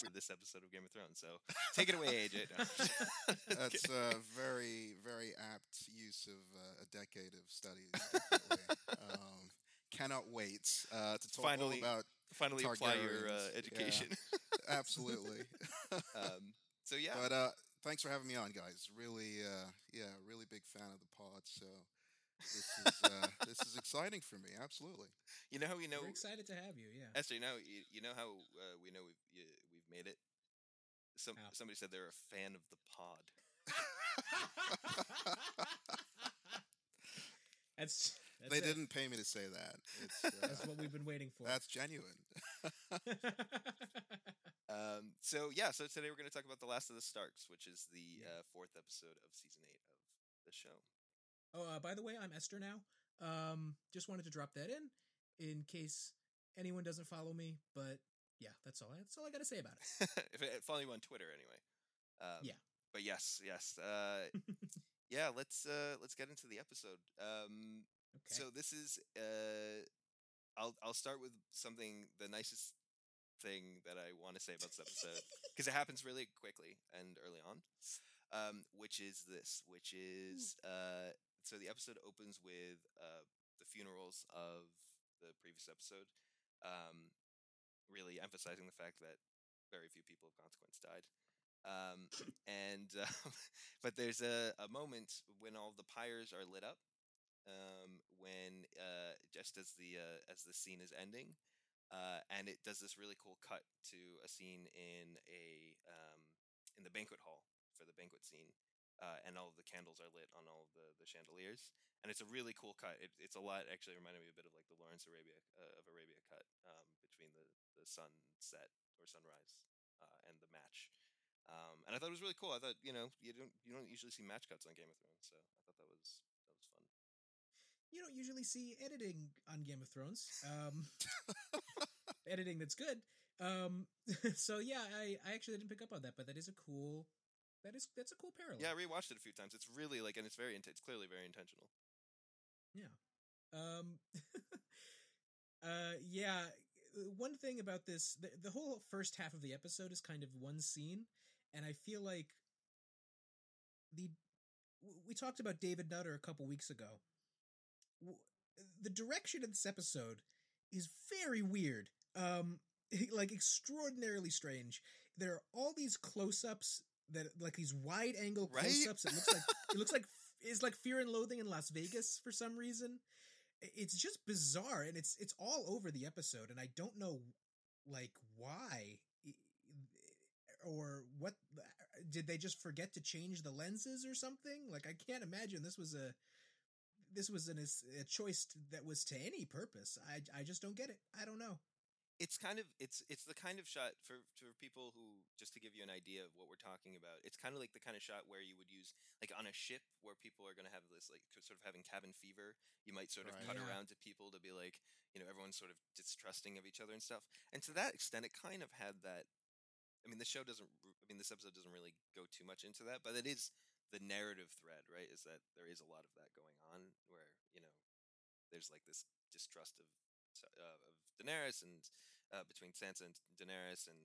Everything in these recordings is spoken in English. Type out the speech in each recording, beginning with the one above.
for this episode of Game of Thrones. So take it away, AJ. No. That's a very, very apt use of uh, a decade of studies. um, cannot wait uh, to talk all Finally- about finally apply your uh, Targaryens, yeah. education. absolutely. um, so yeah, But uh, thanks for having me on, guys. Really, uh, yeah, really big fan of the pod. So this is uh, this is exciting for me. Absolutely. you know how we know We're excited to have you. Yeah. Esther. You know, you, you know how uh, we know we've you, we've made it. Some How? somebody said they're a fan of the pod. that's, that's they it. didn't pay me to say that. It's, uh, That's what we've been waiting for. that's genuine. Um, so yeah, so today we're going to talk about the Last of the Starks, which is the Yeah. uh, fourth episode of season eight of the show. oh, uh, by the way, I'm Esther now. Um, just wanted to drop that in in case anyone doesn't follow me. But yeah, that's all. That's all I got to say about it. if it, follow you on Twitter anyway. Um, Yeah. But yes, yes. Uh, yeah, let's uh, let's get into the episode. Um, Okay. So this is uh, I'll I'll start with something the nicest thing that I want to say about this episode because it happens really quickly and early on, um, which is this, which is uh, so the episode opens with uh, the funerals of the previous episode, um, really emphasizing the fact that very few people of consequence died. Um, and uh, but there's a, a moment when all the pyres are lit up um, when uh, just as the uh, as the scene is ending, uh, and it does this really cool cut to a scene in a um, in the banquet hall for the banquet scene, uh, and all of the candles are lit on all the, the chandeliers, and it's a really cool cut. It, it's a lot actually reminded me a bit of like the Lawrence Arabia uh, of Arabia cut um, between the the sunset or sunrise uh, and the match. Um, and I thought it was really cool. I thought you know you don't you don't usually see match cuts on Game of Thrones, so I thought that was that was fun. you don't usually see editing on Game of Thrones. Um, editing that's good. Um, so yeah, I, I actually didn't pick up on that, but that is a cool. That is that's a cool parallel. Yeah, I rewatched it a few times. It's really like, and it's very, it's clearly very intentional. Yeah. Um, uh, yeah. One thing about this, the, the whole first half of the episode is kind of one scene, and I feel like the we talked about David Nutter a couple weeks ago. The direction of this episode is very weird. Um, like extraordinarily strange. There are all these close-ups that like these wide angle Right? close-ups. It looks like it looks like it's like Fear and Loathing in Las Vegas for some reason. It's just bizarre, and it's it's all over the episode, and I don't know like why or what. Uh, did they just forget to change the lenses or something? Like I can't imagine this was a this was an, a choice that was to any purpose. I I just don't get it. I don't know. It's kind of, it's, it's the kind of shot for for people who, just to give you an idea of what we're talking about. It's kind of like the kind of shot where you would use, like on a ship where people are going to have this, like, sort of having cabin fever. You might sort of Right. cut Yeah. around to people to be like, you know, everyone's sort of distrusting of each other and stuff. And to that extent, it kind of had that. I mean, the show doesn't. i mean, this episode doesn't really go too much into that, but it is the narrative thread, right? Is that there is a lot of that going on, where you know, there's like this distrust of uh, of Daenerys and uh, between Sansa and Daenerys, and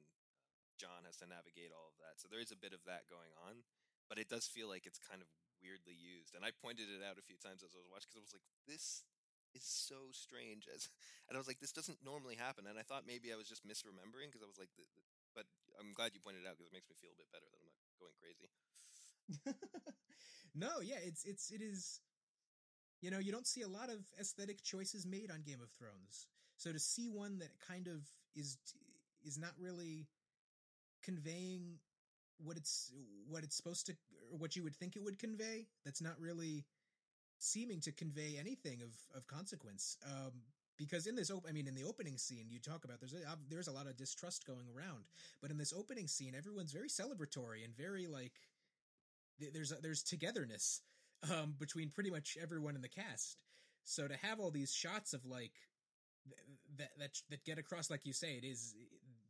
Jon has to navigate all of that. So there is a bit of that going on, but it does feel like it's kind of weirdly used. And I pointed it out a few times as I was watching because I was like, this is so strange as and I was like this doesn't normally happen and I thought maybe I was just misremembering because I was like but I'm glad you pointed it out because it makes me feel a bit better that I'm not going crazy. no, yeah, it's it's it is. You know, you don't see a lot of aesthetic choices made on Game of Thrones. So to see one that kind of is is not really conveying what it's what it's supposed to or what you would think it would convey, that's not really seeming to convey anything of of consequence. Um, because in this, op- I mean, in the opening scene, you talk about there's a, there's a lot of distrust going around, but in this opening scene, everyone's very celebratory and very like th- there's a, there's togetherness um, between pretty much everyone in the cast. So to have all these shots of like that that that get across, like you say, it is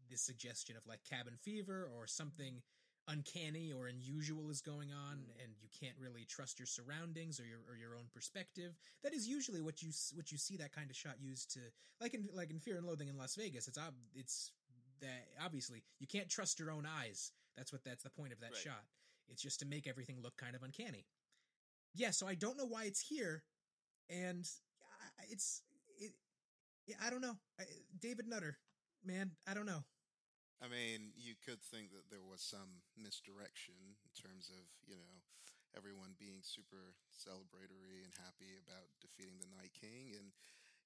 this suggestion of like cabin fever or something uncanny or unusual is going on, mm. and you can't really trust your surroundings or your or your own perspective. That is usually what you what you see that kind of shot used to, like in like in Fear and Loathing in Las Vegas. It's ob- it's that obviously you can't trust your own eyes. That's what that's the point of that Right. shot. It's just to make everything look kind of uncanny. Yeah, so I don't know why it's here, and it's it. Yeah, I don't know, I, David Nutter, man. I don't know. I mean, you could think that there was some misdirection in terms of, you know, everyone being super celebratory and happy about defeating the Night King. And,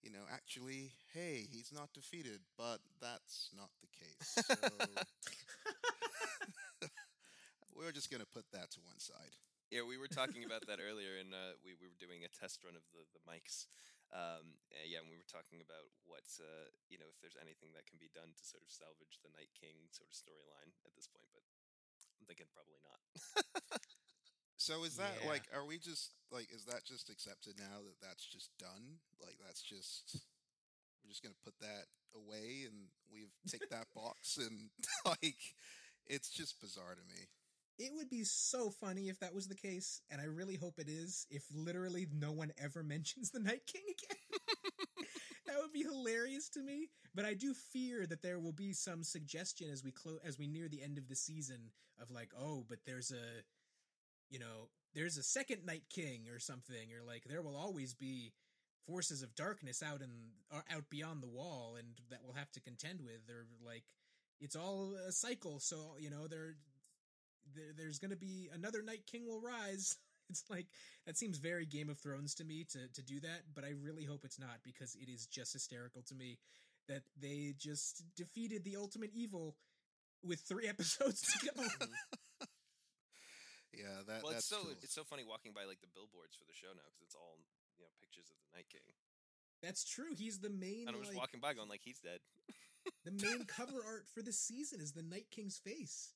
you know, actually, hey, he's not defeated, but that's not the case. So we're just going to put that to one side. Yeah, we were talking about that earlier, and uh, we, we were doing a test run of the, the mics. Um, uh, yeah, and we were talking about what, uh, you know, if there's anything that can be done to sort of salvage the Night King sort of storyline at this point, but I'm thinking probably not. So is that Yeah. like, are we just, like, is that just accepted now that that's just done? Like, that's just, we're just going to put that away and we've ticked that box and, like, it's just bizarre to me. It would be so funny if that was the case, and I really hope it is. If literally no one ever mentions the Night King again, that would be hilarious to me. But I do fear that there will be some suggestion as we close as we near the end of the season of like, oh, but there's a, you know, there's a second Night King or something, or like there will always be forces of darkness out and or uh, out beyond the wall, and that we'll have to contend with, or like it's all a cycle. So you know, there there, there's going to be another Night King will rise. It's like that seems very Game of Thrones to me to to do that, but I really hope it's not because it is just hysterical to me that they just defeated the ultimate evil with three episodes to go. Yeah, that well, that's it's so cool. it's so funny walking by like the billboards for the show now because it's all you know pictures of the Night King, That's true. He's the main and I'm just like, walking by going like he's dead. the main cover art for the season is the Night King's face.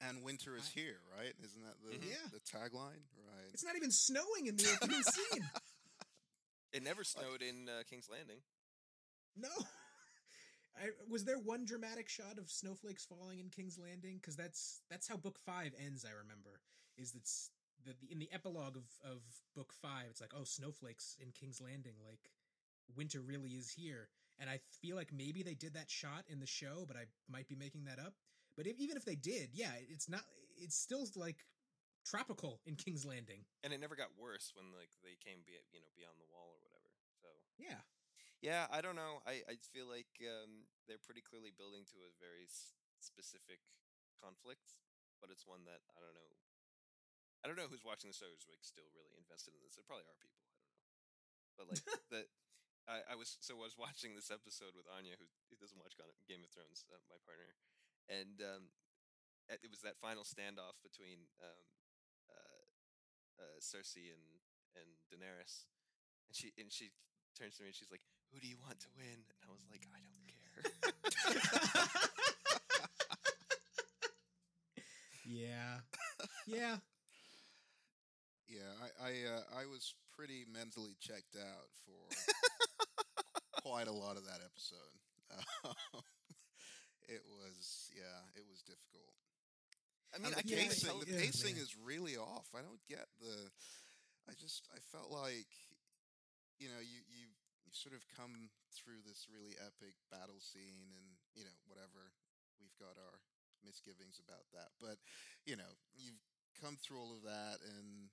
And winter is I- here, right? Isn't that the Mhm. Yeah. the tagline? Right. It's not even snowing in the opening scene. It never snowed in uh, King's Landing. No. I, was there one dramatic shot of snowflakes falling in King's Landing? Because that's that's how book five ends. I remember is that's the, the in the epilogue of of book five. It's like oh snowflakes in King's Landing, like winter really is here. And I feel like maybe they did that shot in the show, but I might be making that up. But if, even if they did, yeah, it's not. It's still like tropical in King's Landing. and it never got worse when like they came be you know beyond the wall or whatever so. Yeah, yeah i don't know. I i feel like um they're pretty clearly building to a very s- specific conflict but it's one that i don't know. I don't know who's watching the show who's like still really invested in this. There probably are people i don't know. But like that I, I was so I was watching this episode with Anya, who, who doesn't watch Game of Thrones, uh, my partner, and um, it it was that final standoff between um, uh, uh, Cersei and and Daenerys, and she and she turns to me and she's like, "Who do you want to win?" And I was like, "I don't care." yeah, yeah. Yeah, I I, uh, I was pretty mentally checked out for quite a lot of that episode. It was yeah, it was difficult. I mean, and I the yeah, can't pacing, tell. the yeah, pacing man. is really off. I don't get the. I just I felt like, you know, you you you sort of come through this really epic battle scene, and you know whatever we've got our misgivings about that, but you know you've come through all of that and.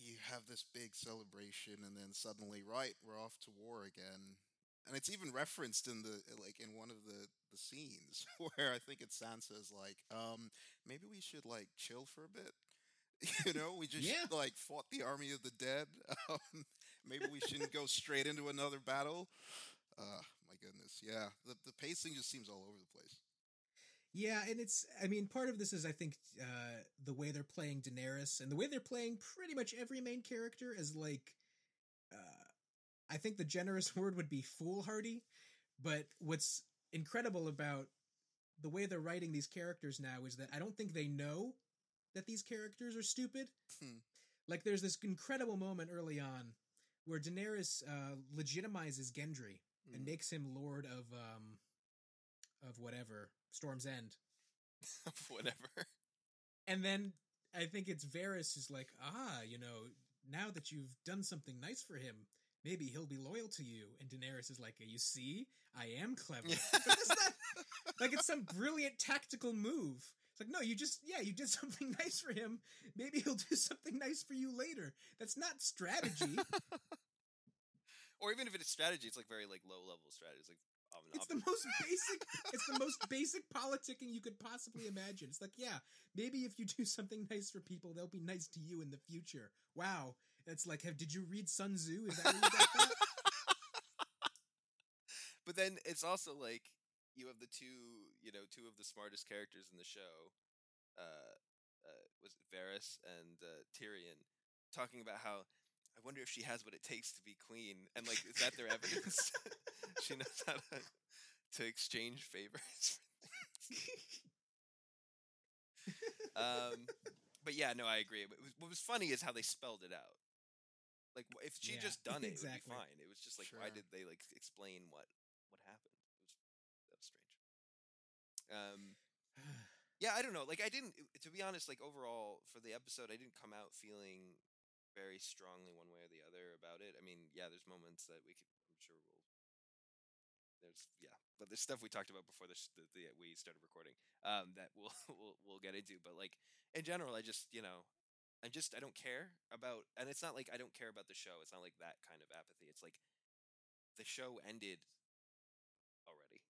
You have this big celebration, and then suddenly, right, we're off to war again, and it's even referenced in the like in one of the the scenes where I think it's Sansa's like, um, maybe we should like chill for a bit. you know, we just Yeah. like fought the army of the dead. Um, maybe we shouldn't go straight into another battle. Uh, my goodness, yeah, the the pacing just seems all over the place. Yeah, and it's I mean part of this is I think uh the way they're playing Daenerys and the way they're playing pretty much every main character is like uh I think the generous word would be foolhardy, but what's incredible about the way they're writing these characters now is that I don't think they know that these characters are stupid. Hmm. Like there's this incredible moment early on where Daenerys uh legitimizes Gendry and Mm. makes him lord of um of whatever Storm's End. Whatever. And then I think it's Varys is like, ah, you know, now that you've done something nice for him, maybe he'll be loyal to you. And Daenerys is like, you see, I am clever. Yeah. But that's not like it's some brilliant tactical move. It's like, no, you just, yeah, you did something nice for him. Maybe he'll do something nice for you later. That's not strategy. or even if it's strategy, it's like very like low level strategy. It's like um, it's the most basic it's the most basic politicking you could possibly imagine. It's like, yeah, maybe if you do something nice for people, they'll be nice to you in the future. Wow. It's like, have did you read Sun Tzu? Is that that? but then it's also like you have the two, you know, two of the smartest characters in the show, uh, uh was it Varys and uh, Tyrion, talking about how I wonder if she has what it takes to be queen, and like, is that their evidence? she knows how to, to exchange favors. um, but yeah, no, I agree. What was funny is how they spelled it out. Like, if she Yeah, just done it, it would be fine. It was just like, why did they like explain what what happened? It was that was strange. Um, yeah, I don't know. Like, I didn't. To be honest, like overall for the episode, I didn't come out feeling very strongly one way or the other about it. I mean, yeah, there's moments that we could. I'm sure we'll. There's yeah, but there's stuff we talked about before this the, the we started recording. Um, that we'll we'll we'll get into. But like in general, I just you know. I just I don't care about, and it's not like I don't care about the show. It's not like that kind of apathy. It's like the show ended already.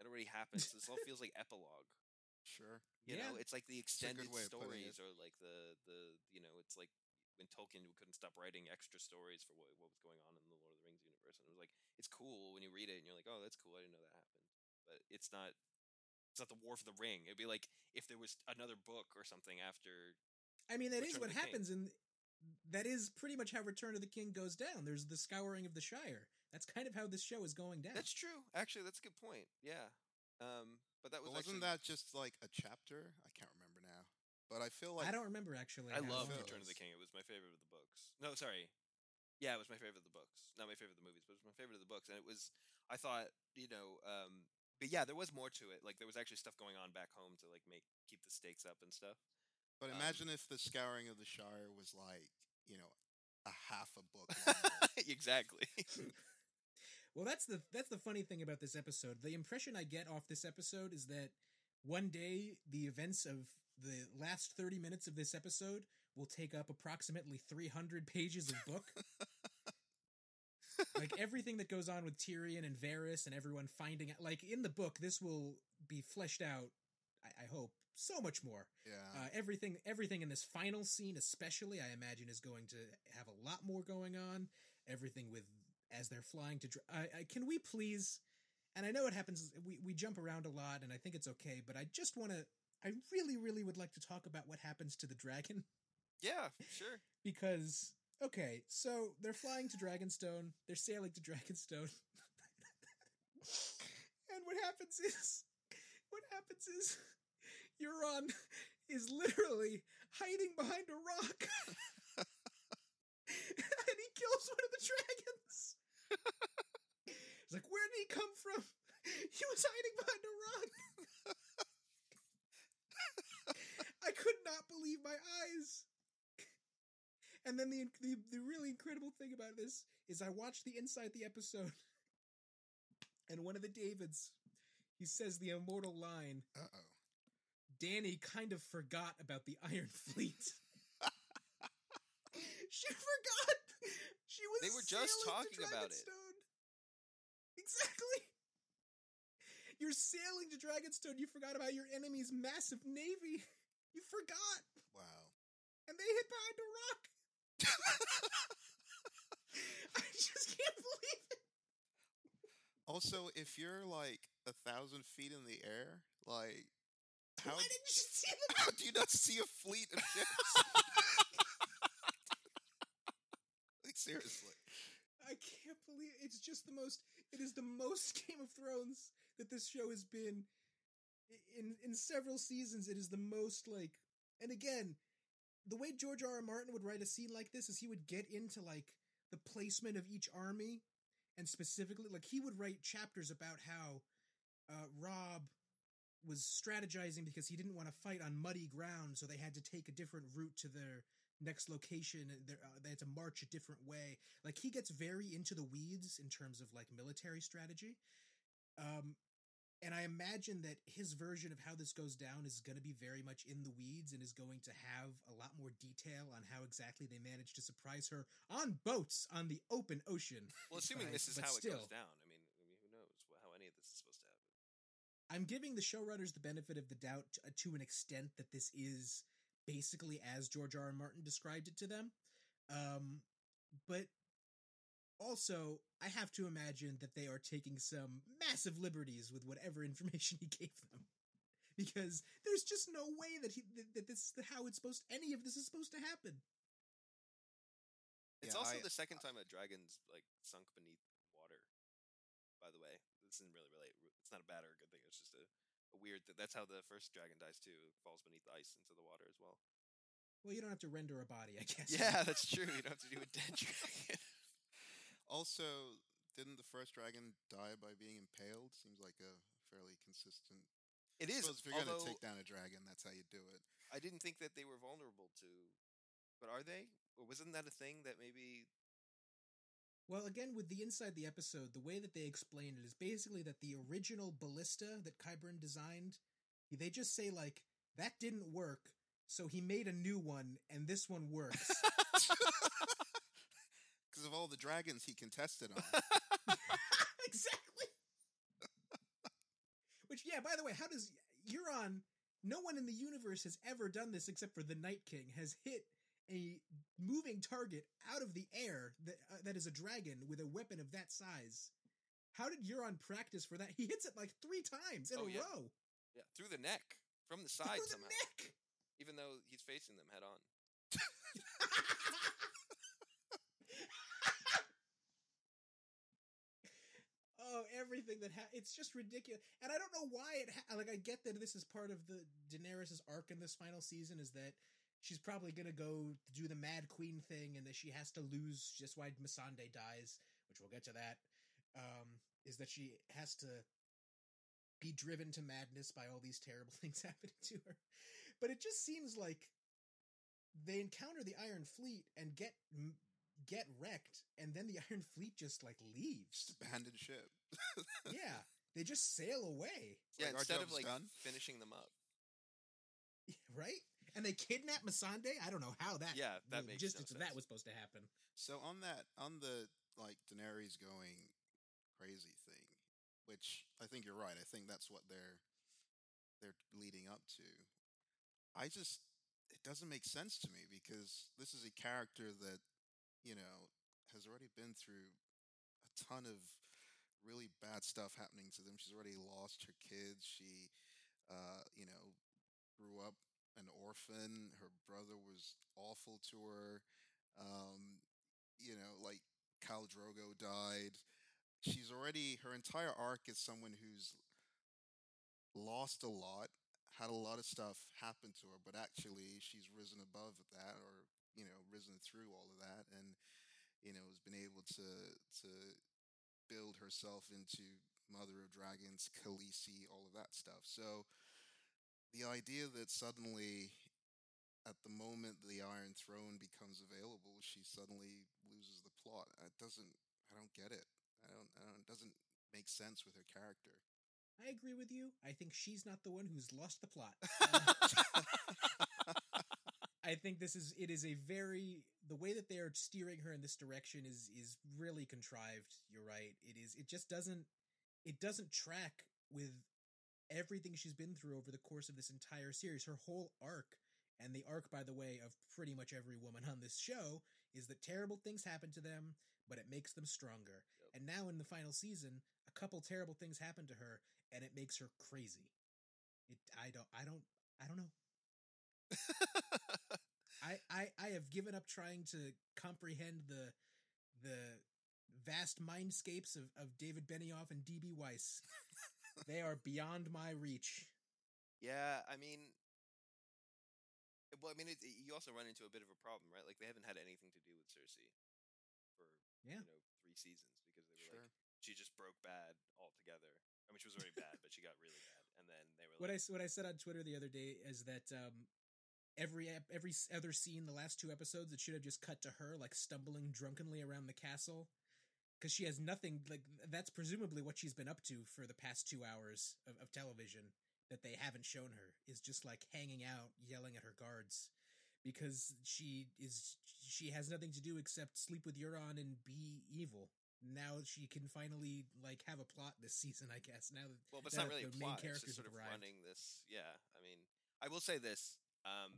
It already happened. So this all feels like epilogue. Sure. You Yeah. know, it's like the extended way of putting stories, or like the the you know, it's like when Tolkien couldn't stop writing extra stories for what, what was going on in the Lord of the Rings universe, and it was like it's cool when you read it and you're like, oh, that's cool. I didn't know that happened, but it's not. It's not the War for the Ring. It'd be like if there was another book or something after. I mean, that is Return what of King. happens, and that is pretty much how Return of the King goes down. There's the scouring of the Shire. That's kind of how this show is going down. That's true. Actually, that's a good point. Yeah. Um, but that was But wasn't actually, that just like a chapter? I can't remember now. But I feel like I don't remember actually. I how loved long feel- it Return of the. King. It was my favorite of the books. No, sorry. Yeah, it was my favorite of the books. Not my favorite of the movies, but it was my favorite of the books. And it was, I thought, you know, um, but yeah, there was more to it. Like there was actually stuff going on back home to like make keep the stakes up and stuff. But Um, imagine if the scouring of the Shire was like, you know, a half a book. exactly. Well, that's the that's the funny thing about this episode. The impression I get off this episode is that one day the events of the last 30 minutes of this episode will take up approximately 300 pages of book. like everything that goes on with Tyrion and Varys and everyone finding out like in the book this will be fleshed out I, I hope so much more. yeah. Uh, everything, everything in this final scene, especially, I imagine, is going to have a lot more going on. Everything with as they're flying to. Dra- I, I, can we please? And I know it happens. We we jump around a lot, and I think it's okay. But I just want to. I really, really would like to talk about what happens to the dragon yeah, sure. because okay, so they're flying to Dragonstone. They're sailing to Dragonstone. and what happens is what happens is Euron is literally hiding behind a rock. and he kills one of the dragons. It's like, where did he come from? He was hiding behind a rock. I could not believe my eyes. And then the, the the really incredible thing about this is I watched the inside the episode, and one of the Davids, he says the immortal line, Uh oh. Dany kind of forgot about the Iron Fleet. she forgot. She was. They were just talking about it. Dragonstone. Exactly. You're sailing to Dragonstone. You forgot about your enemy's massive navy. You forgot, Wow. and they hid behind a rock. I just can't believe it. Also, if you're like a thousand feet in the air, like how Why didn't you see them? how do you not see a fleet of ships? like seriously. I can't believe it's just the most. It is the most Game of Thrones that this show has been in in several seasons. It is the most like, and again, the way George R. R. Martin would write a scene like this is he would get into like the placement of each army, and specifically like he would write chapters about how uh, Robb was strategizing because he didn't want to fight on muddy ground, so they had to take a different route to their next location. they're, uh, They had to march a different way. Like he gets very into the weeds in terms of like military strategy. Um, and I imagine that his version of how this goes down is going to be very much in the weeds and is going to have a lot more detail on how exactly they managed to surprise her on boats on the open ocean. Well, assuming But- this is how it goes down. I mean, I mean, who knows wh- how any of this is supposed to happen? I'm giving the showrunners the benefit of the doubt to, uh, to an extent that this is basically as George R. R. Martin described it to them. Um, but also, I have to imagine that they are taking some massive liberties with whatever information he gave them. Because there's just no way that he that, that this is how it's supposed any of this is supposed to happen. It's Yeah, also I- the second time a dragon's like sunk beneath water. By the way, this isn't really relate. It's not a bad or a good thing. It's just a, a weird. Th- that's how the first dragon dies too. Falls beneath the ice into the water as well. Well, you don't have to render a body, I guess. Yeah, that's true. You don't have to do a dead dragon. Also, didn't the first dragon die by being impaled? Seems like a fairly consistent. It is. Suppose if you're gonna take down a dragon, that's how you do it. I didn't think that they were vulnerable to. But are they? Or wasn't that a thing that maybe? Well, again, with the inside the episode, the way that they explain it is basically that the original ballista that Qyburn designed, they just say like that didn't work, so he made a new one, and this one works. Because of all the dragons he contested on. exactly. Which, yeah, by the way, how does Euron? No one in the universe has ever done this except for the Night King. Has hit a moving target out of the air that uh, that is a dragon with a weapon of that size. How did Euron practice for that? He hits it like three times in Oh, a yeah. row. Yeah, through the neck, from the side Through the neck. Even though he's facing them head on. oh, everything that ha- it's just ridiculous, and I don't know why it. Ha- like, I get that this is part of the Daenerys's arc in this final season is that she's probably gonna go do the Mad Queen thing, and that she has to lose. Just why Missandei dies, which we'll get to that. Um, is that she has to be driven to madness by all these terrible things happening to her? But it just seems like they encounter the Iron Fleet and get get wrecked, and then the Iron Fleet just like leaves. Just abandoned ship. yeah, they just sail away, yeah, like, instead of like done. finishing them up. right? And they kidnap Missandei. I don't know how that. Yeah, that the makes no logistics of that was supposed to happen. So on that, on the like Daenerys going crazy thing, which I think you're right. I think that's what they're they're leading up to. I just it doesn't make sense to me because this is a character that you know has already been through a ton of really bad stuff happening to them. She's already lost her kids. She, uh, you know, grew up an orphan. Her brother was awful to her. Um, you know, like Khal Drogo died. She's already her entire arc is someone who's lost a lot, had a lot of stuff happen to her, but actually she's risen above that, or you know, risen through all of that, and you know, has been able to to build herself into Mother of Dragons, Khaleesi, all of that stuff. So the idea that suddenly at the moment the Iron Throne becomes available, she suddenly loses the plot. It doesn't. I don't get it. I don't. I don't. It doesn't make sense with her character. I agree with you. I think she's not the one who's lost the plot. Um, I think this is it is a very the way that they are steering her in this direction is is really contrived. You're right. It is it just doesn't it doesn't track with everything she's been through over the course of this entire series. Her whole arc and the arc by the way of pretty much every woman on this show is that terrible things happen to them, but it makes them stronger. Yep. And now in the final season, a couple terrible things happen to her and it makes her crazy. It I don't I don't I don't know. I, I I have given up trying to comprehend the the vast mindscapes of, of David Benioff and DB Weiss. they are beyond my reach. Yeah, I mean, well, I mean, it, you also run into a bit of a problem, right? Like they haven't had anything to do with Cersei for Yeah. you know three seasons because they were Sure. like she just broke bad altogether. I mean, she was already bad, but she got really bad, and then they were What I like, what I said on Twitter the other day is that um, every every other scene the last two episodes it should have just cut to her like stumbling drunkenly around the castle because she has nothing like that's presumably what she's been up to for the past two hours of, of television that they haven't shown her is just like hanging out yelling at her guards because she is she has nothing to do except sleep with Euron and be evil now she can finally like have a plot this season i guess now that Well, but it's not really a the main. It's characters just sort of arrived. running this. Yeah, I mean, I will say this. Um,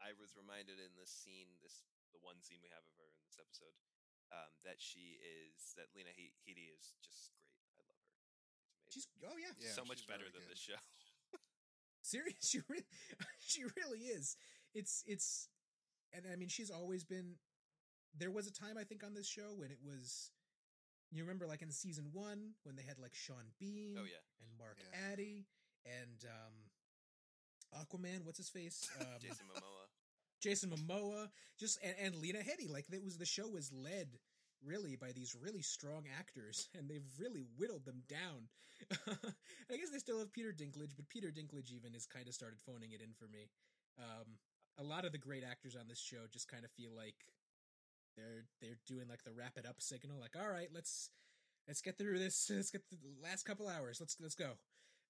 I was reminded in this scene, this the one scene we have of her in this episode, um, that she is that Lena He- Headey is just great. I love her. she's oh yeah Yeah, so much better really than good. this show. serious she really she really is it's it's and i mean she's always been there was a time i think on this show when it was you remember like in season one when they had like sean bean Oh yeah, and mark Yeah. addy and um aquaman what's his face um, Jason Momoa. Jason Momoa, just and, and Lena Headey. Like it was the show was led really by these really strong actors, and they've really whittled them down. I guess they still have Peter Dinklage, but Peter Dinklage even has kind of started phoning it in for me. Um, a lot of the great actors on this show just kind of feel like they're they're doing like the wrap it up signal, like all right, let's let's get through this. Let's get the last couple hours. Let's let's go.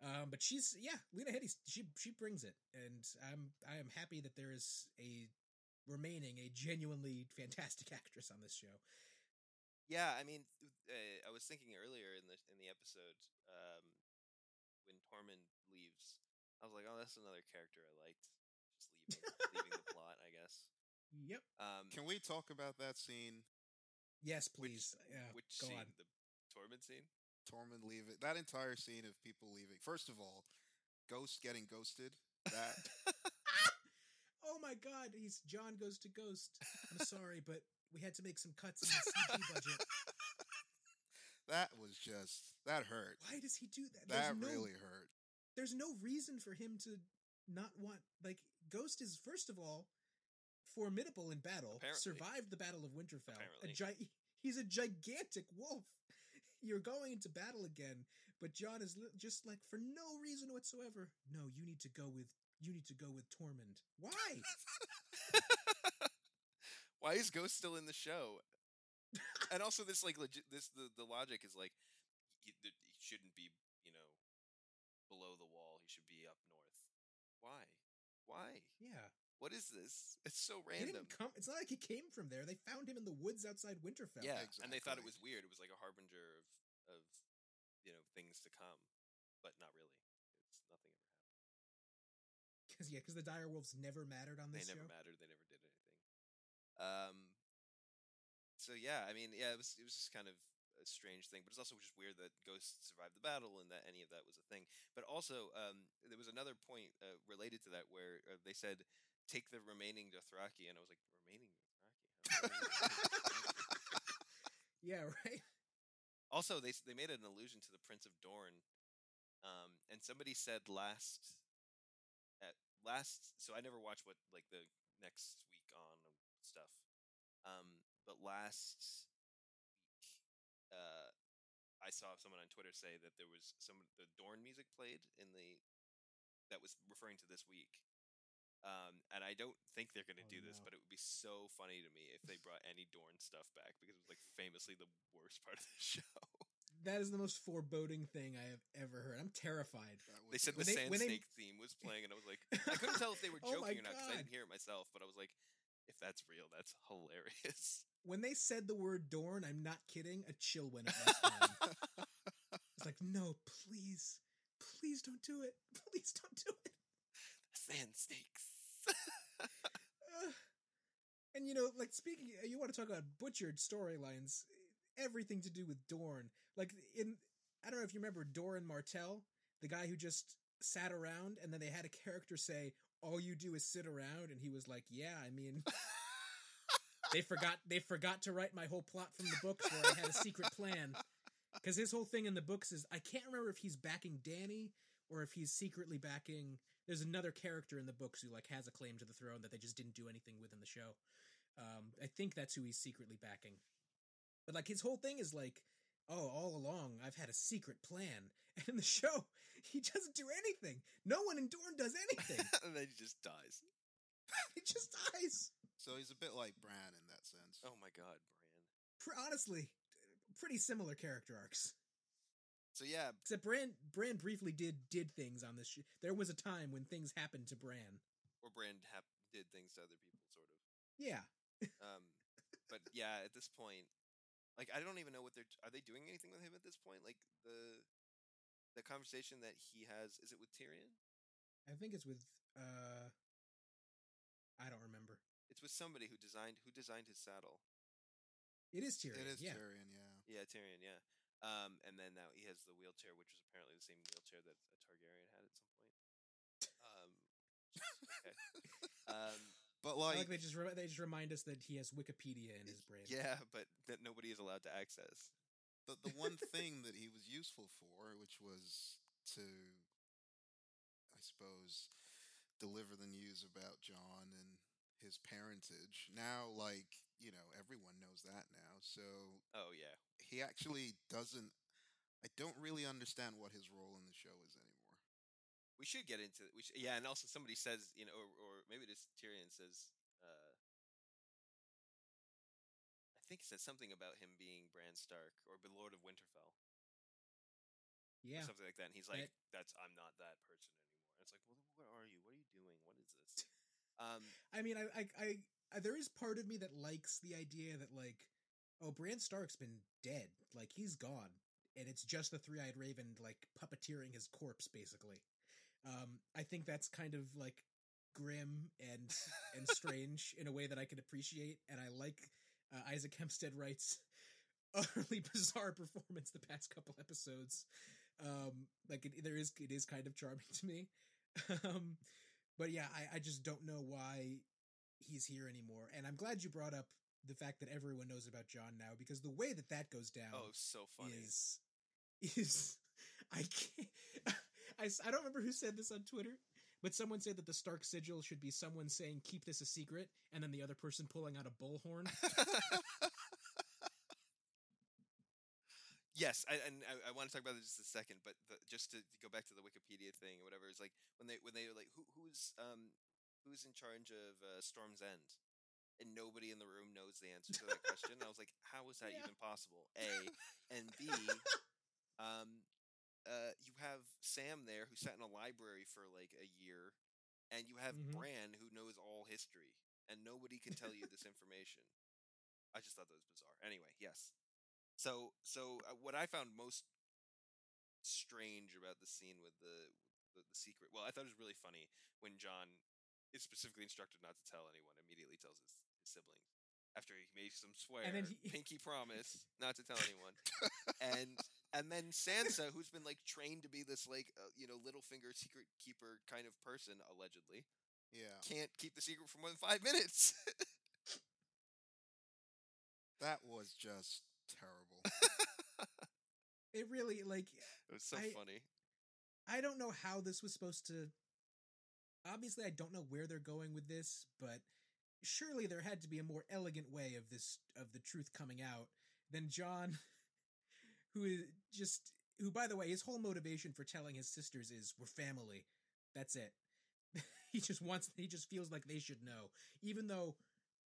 Um, but she's yeah, Lena Headey. She she brings it, and I'm I am happy that there is a remaining a genuinely fantastic actress on this show. Yeah, I mean, uh, I was thinking earlier in the in the episode um, when Tormund leaves, I was like, oh, that's another character I liked. Just leaving, leaving the plot, I guess. Yep. Um, Can we talk about that scene? Yes, which please. yeah. which go scene? on. The Tormund scene? Tormund leaving. That entire scene of people leaving. First of all, Ghost getting ghosted. That oh my God! He's Jon goes to Ghost. I'm sorry, but we had to make some cuts in the CG budget. that was just that hurt. Why does he do that? That There's no, really hurt. There's no reason for him to not want like Ghost is first of all formidable in battle. Apparently. Survived the Battle of Winterfell. A Apparently. gi- he's a gigantic wolf. You're going into battle again, but Jon is li- just like for no reason whatsoever. No, you need to go with you need to go with Tormund. Why? Why is Ghost still in the show? and also, this like legit. This the the logic is like he, he shouldn't be you know below the wall. He should be up north. Why? Why? yeah. What is this? It's so random. didn't come. It's not like he came from there. They found him in the woods outside Winterfell. Yeah, and they thought it was weird. It was like a harbinger of of you know things to come, but not really. It's nothing ever happened. because yeah, because the dire wolves never mattered on this. They this never show. mattered. They never did anything. Um. So yeah, I mean, yeah, it was it was just kind of a strange thing, but it's also just weird that Ghost survived the battle and that any of that was a thing. But also, um, there was another point uh, related to that where uh, they said take the remaining Dothraki, and I was like, remaining Dothraki. Yeah, right. Also, they they made an allusion to the Prince of Dorne, um, and somebody said last at last. So I never watched what like the next week on stuff, um, but last week, uh, I saw someone on Twitter say that there was some the Dorne music played in the that was referring to this week. Um, and I don't think they're going to Oh, do this, no. but it would be so funny to me if they brought any Dorne stuff back because it was like famously the worst part of the show. That is the most foreboding thing I have ever heard. I'm terrified. They was said the When they- Sand when they- Snake theme was playing, and I was like, I couldn't tell if they were Oh joking or not because I God. didn't hear it myself. But I was like, if that's real, that's hilarious. When they said the word Dorne, I'm not kidding. A chill went up my spine. It's like, no, please, please don't do it. Please don't do it. Sand snakes. Ugh. and you know, like speaking, you want to talk about butchered storylines? Everything to do with Dorne. Like in, I don't know if you remember Doran Martell, the guy who just sat around, and then they had a character say, "All you do is sit around," and he was like, "Yeah, I mean." they forgot they forgot to write my whole plot from the books where I had a secret plan. Because his whole thing in the books is I can't remember if he's backing Dany or if he's secretly backing. There's another character in the books who like has a claim to the throne that they just didn't do anything with in the show. Um, I think that's who he's secretly backing. But like his whole thing is like, oh, all along I've had a secret plan, and in the show he doesn't do anything. No one in Dorne does anything. and then he just dies. he just dies. So he's a bit like Bran in that sense. Oh my god, Bran. Pr- honestly, pretty similar character arcs. So yeah, Except Bran, Bran briefly did did things on this. Sh- there was a time when things happened to Bran. or Bran hap- did things to other people, sort of. Yeah, Um, but yeah, at this point, like I don't even know what they're. Are they doing anything with him at this point? Like the the conversation that he has is it with Tyrion? I think it's with. uh I don't remember. It's with somebody who designed who designed his saddle. It is Tyrion. it is yeah. Tyrion, yeah. Yeah, Tyrion. Yeah. Um, and then now he has the wheelchair, which was apparently the same wheelchair that a Targaryen had at some point. Um, okay. Um, But like, like they just re- they just remind us that he has Wikipedia in his brain. yeah, but that nobody is allowed to access. the the one thing that he was useful for, which was to, I suppose, deliver the news about Jon and his parentage. Now, like you know, everyone knows that now. So Oh yeah. He actually doesn't. I don't really understand what his role in the show is anymore. We should get into we should, yeah, and also somebody says you know, or, or maybe this Tyrion says. Uh, I think it says something about him being Bran Stark or the Lord of Winterfell, yeah. or something like that. And he's like, That- "That's I'm not that person anymore." And it's like, well, what are you? What are you doing? What is this? Um, I mean, I, I, I, I, there is part of me that likes the idea that like, oh, Bran Stark's been dead, like he's gone, and it's just the three-eyed raven like puppeteering his corpse, basically. Um, I think that's kind of like grim and and strange in a way that I can appreciate, and I like uh, Isaac Hempstead Wright's utterly bizarre performance the past couple episodes. Um, like it, there is, it is kind of charming to me. um, but yeah, I, I just don't know why he's here anymore. And I'm glad you brought up the fact that everyone knows about Jon now because the way that that goes down oh, so funny. is is I can't. I, I don't remember who said this on Twitter, but someone said that the Stark sigil should be someone saying "keep this a secret" and then the other person pulling out a bullhorn. yes, I, and I, I want to talk about it just a second, but the, just to, to go back to the Wikipedia thing or whatever, is like when they when they were like, who who's um who's in charge of uh, Storm's End, and nobody in the room knows the answer to that question. And I was like, how is that Yeah. even possible? A and B, um, uh, you have Sam there who sat in a library for like a year, and you have Mhm. Bran who knows all history, and nobody can tell you this information. I just thought that was bizarre. Anyway, yes. So, so uh, what I found most strange about the scene with the, the the secret, well, I thought it was really funny when Jon is specifically instructed not to tell anyone. Immediately tells his, his siblings after he made some swear, and then he- pinky promise not to tell anyone, and and then Sansa, who's been like trained to be this like uh, you know Littlefinger secret keeper kind of person, allegedly, Yeah, can't keep the secret for more than five minutes. that was just terrible. it really like it was so I- funny. I don't know how this was supposed to. Obviously, I don't know where they're going with this, but surely there had to be a more elegant way of this of the truth coming out than Jon, who is just who, by the way, his whole motivation for telling his sisters is we're family. That's it. he just wants. He just feels like they should know, even though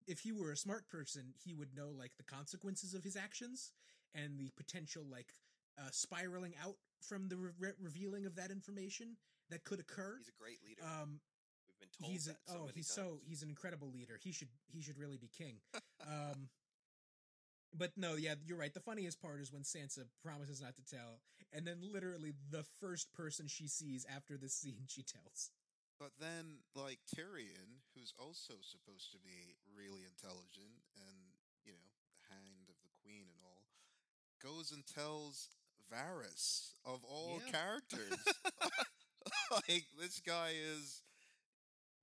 if he were a smart person, he would know like the consequences of his actions and the potential like uh, spiraling out from the re- revealing of that information that could occur. He's a great leader. Um, told he's a, that so oh, many he's times. so he's an incredible leader. He should he should really be king. um, but no, yeah, you're right. The funniest part is when Sansa promises not to tell, and then literally the first person she sees after this scene, she tells. But then, like Tyrion, who's also supposed to be really intelligent and, you know, the hand of the queen and all, goes and tells Varys of all Yeah. characters. like, this guy is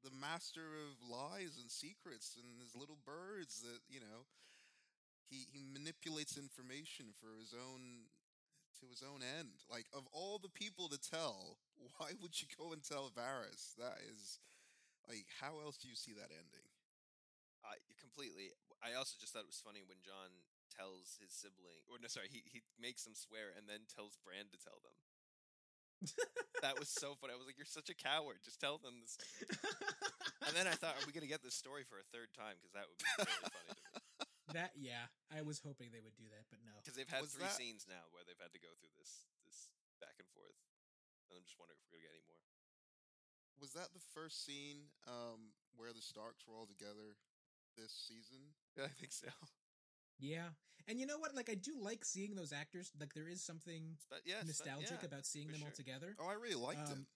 the master of lies and secrets and his little birds that, you know, he, he manipulates information for his own to his own end. Like of all the people to tell, why would you go and tell Varys? That is like how else do you see that ending? I completely. I also just thought it was funny when Jon tells his sibling, or no, sorry, he he makes them swear and then tells Bran to tell them. That was so funny. I was like, "You're such a coward. Just tell them this." And then I thought, "Are we gonna get this story for a third time? Because that would be really funny to me." that yeah, I was hoping they would do that, but no. Because they've had Was three that- scenes now where they've had to go through this this back and forth, and I'm just wondering if we're gonna get any more. Was that the first scene um, where the Starks were all together this season? Yeah, I think so. Yeah, and you know what? Like, I do like seeing those actors. Like, there is something But fun- nostalgic yeah. about seeing them all together. Oh, I really liked Um,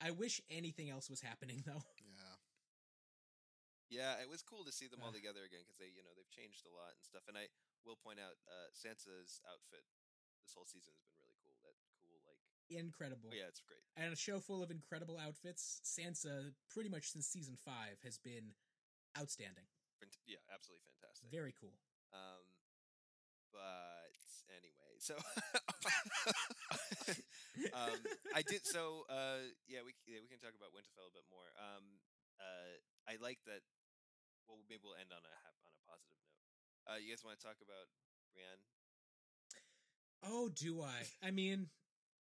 I wish anything else was happening though. Yeah. Yeah, it was cool to see them all together again because they, you know, they've changed a lot and stuff. And I will point out, uh, Sansa's outfit this whole season has been really cool. That cool, like, Incredible. oh, yeah, it's great. And a show full of incredible outfits. Sansa, pretty much since season five, has been outstanding. Yeah, absolutely fantastic. Very cool. Um, but anyway, so um, I did so. Uh, yeah, we yeah, we can talk about Winterfell a bit more. Um, uh, I like that. Well, maybe we'll end on a on a positive note. Uh, you guys want to talk about Brienne? Oh, do I? I mean,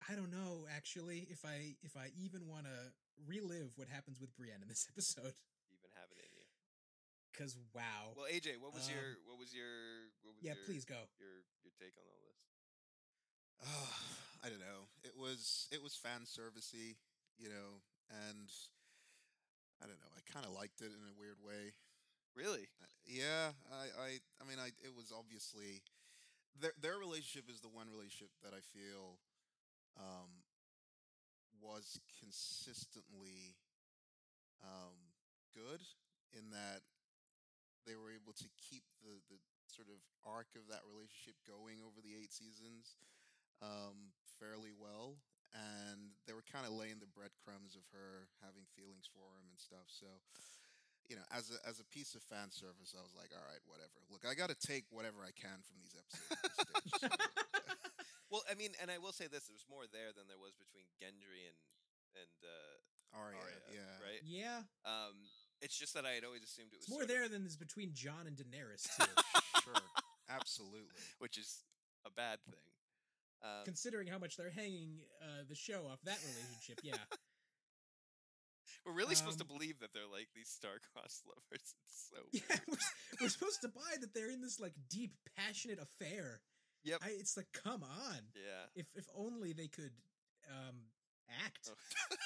I don't know actually if I if I even want to relive what happens with Brienne in this episode. Do you even have it in you? Cause wow. Well, AJ, what was Um, your what was your what was yeah, your, please go. your your take on all this? Uh, I don't know. It was it was fan servicey, you know, and I don't know. I kind of liked it in a weird way. Really? Uh, yeah, I, I, I mean, I. It was obviously their their relationship is the one relationship that I feel um, was consistently um, good in that they were able to keep the the sort of arc of that relationship going over the eight seasons um, fairly well. And they were kind of laying the breadcrumbs of her having feelings for him and stuff. So, you know, as a as a piece of fan service, I was like, all right, whatever. Look, I got to take whatever I can from these episodes. Stage, so, Well, I mean, and I will say this: there was more there than there was between Gendry and and uh, Arya, Arya, yeah. right? Yeah, Um, it's just that I had always assumed it was it's more sort of- there than is between Jon and Daenerys too. Sure, absolutely. which is a bad thing. Um, considering how much they're hanging uh, the show off that relationship. Yeah, we're really supposed to um, believe that they're like these star-crossed lovers. It's so yeah. We're, we're supposed to buy that they're in this like deep, passionate affair. Yep. I, it's like, come on. yeah. If if only they could um, act. Oh.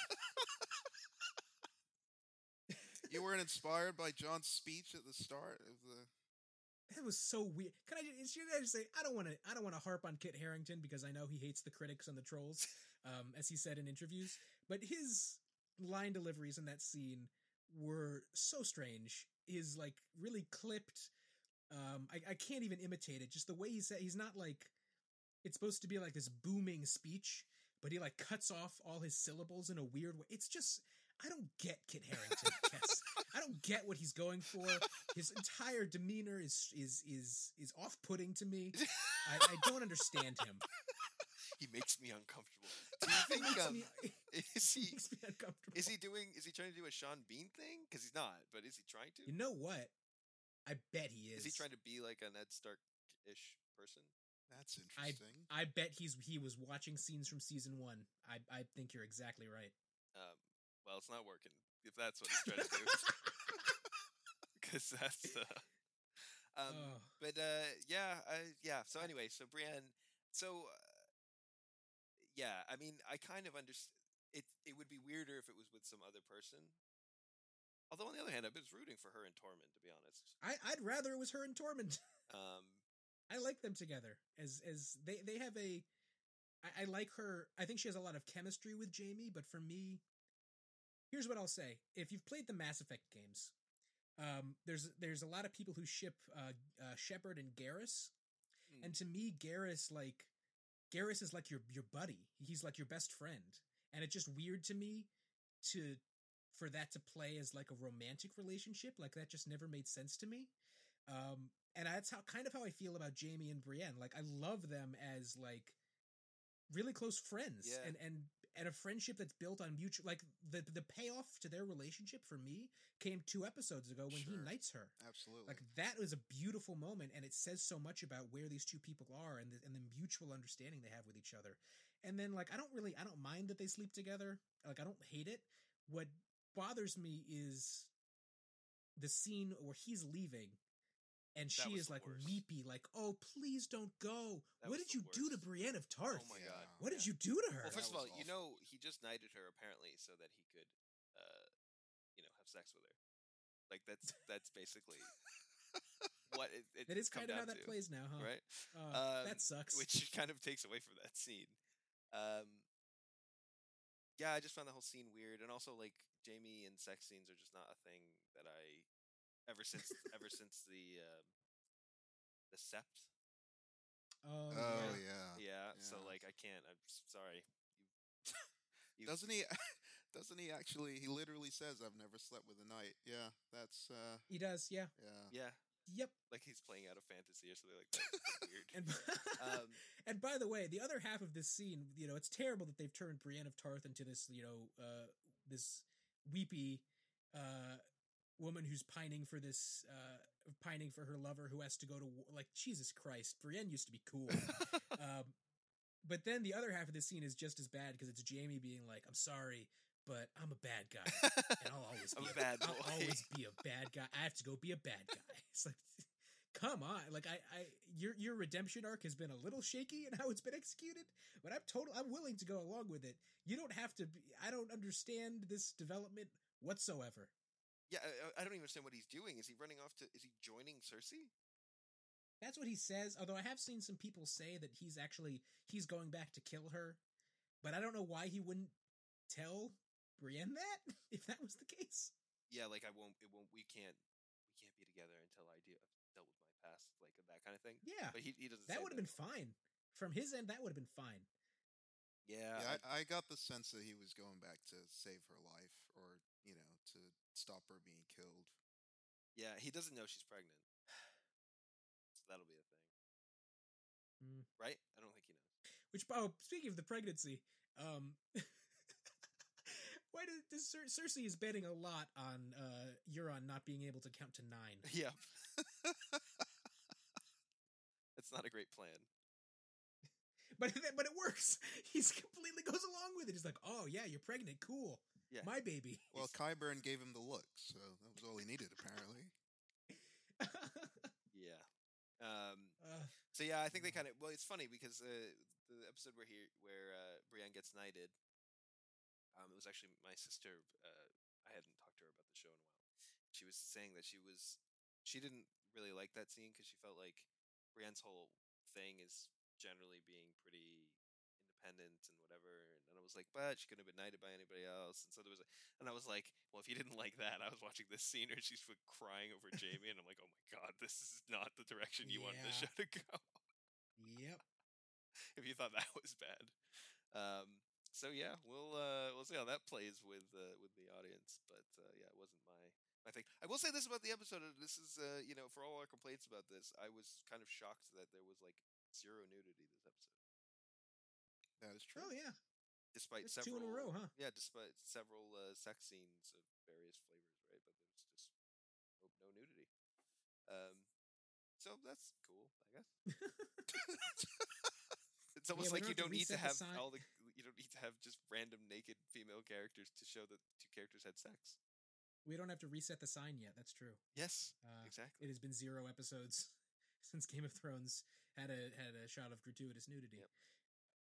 You weren't inspired by Jon's speech at the start of the. That was so weird. Can I just, should I just say I don't want to I don't want to harp on Kit Harington because I know he hates the critics and the trolls, um, as he said in interviews. But his line deliveries in that scene were so strange. His like really clipped. Um, I, I can't even imitate it. Just the way he said he's not like it's supposed to be like this booming speech, but he like cuts off all his syllables in a weird way. It's just I don't get Kit Harington. Yes. I don't get what he's going for. His entire demeanor is is is is off putting to me. I, I don't understand him. he makes me uncomfortable. Do you think makes um, me, is he makes me uncomfortable. is he doing is he trying to do a Sean Bean thing? Because he's not, but is he trying to? You know what? I bet he is. Is he trying to be like a Ned Stark ish person? That's interesting. I bet he's he was watching scenes from season one. I I think you're exactly right. Well, it's not working if that's what he's trying to do. Because that's uh, um, oh, but uh, yeah, I, yeah. So anyway, so Brienne, so uh, yeah, I mean, I kind of understand. It it would be weirder if it was with some other person. Although on the other hand, I've been rooting for her and Tormund, to be honest. I I'd rather it was her and Tormund. Um, I like them together as as they they have a. I, I like her. I think she has a lot of chemistry with Jaime, but for me, here's what I'll say: if you've played the Mass Effect games, um, there's there's a lot of people who ship uh, uh, Shepard and Garrus, Mm. and to me, Garrus like Garrus is like your your buddy. He's like your best friend, and it's just weird to me to for that to play as like a romantic relationship. Like that just never made sense to me. Um, and that's how kind of how I feel about Jaime and Brienne. Like I love them as like really close friends, Yeah. and and and a friendship that's built on mutual. Like the the payoff to their relationship for me came two episodes ago when he knights her. Absolutely. Like that was a beautiful moment, and it says so much about where these two people are and the, and the mutual understanding they have with each other. and then like I don't really I don't mind that they sleep together. Like I don't hate it. What bothers me is the scene where he's leaving and That she is like worst. weepy, like, "Oh, please don't go. That what did the you do to. Brienne of Tarth? Oh my god. What did you do to her?" Well, first of all, was you know he just knighted her apparently so that he could, uh, you know, have sex with her. Like that's that's basically what it, it that is kind of how that to, plays now, huh? right? Uh, Um, that sucks. Which kind of takes away from that scene. Um, yeah, I just found the whole scene weird, and also like Jaime and sex scenes are just not a thing that I ever since ever since the um, the Sept. oh, Oh yeah. yeah. Yeah, so like I can't. I'm sorry. You, you, Doesn't he? Doesn't he actually? He literally says, "I've never slept with a knight." Yeah, that's uh, He does, yeah. yeah. yeah, Yep. like he's playing out a fantasy or something like that. Weird. And Um, and by the way, the other half of this scene, you know, it's terrible that they've turned Brienne of Tarth into this, you know, uh, this weepy uh, woman who's pining for this, uh, pining for her lover who has to go to war. Like Jesus Christ, Brienne used to be cool. um, but then the other half of this scene is just as bad because it's Jaime being like, "I'm sorry, but I'm a bad guy, and I'll always be a bad I'll always be a bad guy. I have to go be a bad guy." It's like, come on, like I, I, your your redemption arc has been a little shaky in how it's been executed, but I'm total. I'm willing to go along with it. You don't have to. be I don't understand this development whatsoever. Yeah, I, I don't even understand what he's doing. Is he running off to? Is he joining Cersei? That's what he says. Although I have seen some people say that he's actually he's going back to kill her, but I don't know why he wouldn't tell Brienne that if that was the case. Yeah, like I won't. It won't. We can't. We can't be together until I deal, dealt with my past, like that kind of thing. Yeah, But he, he doesn't. that would have been fine from his end. That would have been fine. Yeah, Yeah, I- I, I got the sense that he was going back to save her life, or you know, to stop her being killed. yeah. He doesn't know she's pregnant, so that'll be a thing, Mm. right? I don't think he knows. Which, oh, speaking of the pregnancy, um, why does, does Cer- Cersei is betting a lot on uh, Euron not being able to count to nine? Yeah. It's not a great plan. But but it works. He's completely goes along with it. He's like, oh yeah, you're pregnant, cool, Yeah. my baby. Well, Qyburn gave him the look, so that was all he needed, apparently. Yeah. Um. uh, So yeah, I think they kind of. Well, it's funny because uh, the episode where he where uh, Brienne gets knighted. Um, it was actually my sister. Uh, I hadn't talked to her about the show in a while. She was saying that she was she didn't really like that scene because she felt like Brienne's whole thing is generally being pretty independent and whatever. Was like, but she couldn't have been knighted by anybody else. And so there was, a, and I was like, well, if you didn't like that, I was watching this scene where she's like, crying over Jaime, and I'm like, oh my god, this is not the direction you wanted the show to go yep. if you thought that was bad. Um, so yeah, we'll uh, we'll see how that plays with uh, with the audience. But uh, yeah, it wasn't my my thing. I will say this about the episode. This is uh, you know for all our complaints about this, I was kind of shocked that there was like zero nudity this episode, That is true. Oh yeah, despite several two in a row, huh? yeah, despite several uh, sex scenes of various flavors, right? But there's just no, no nudity. Um, so that's cool, I guess. It's almost we like you don't don't have to need to have all the you don't need to have just random naked female characters to show that two characters had sex. we don't have to reset the sign yet. That's true. Yes, Uh, exactly. it has been zero episodes since Game of Thrones had a had a shot of gratuitous nudity. Yep.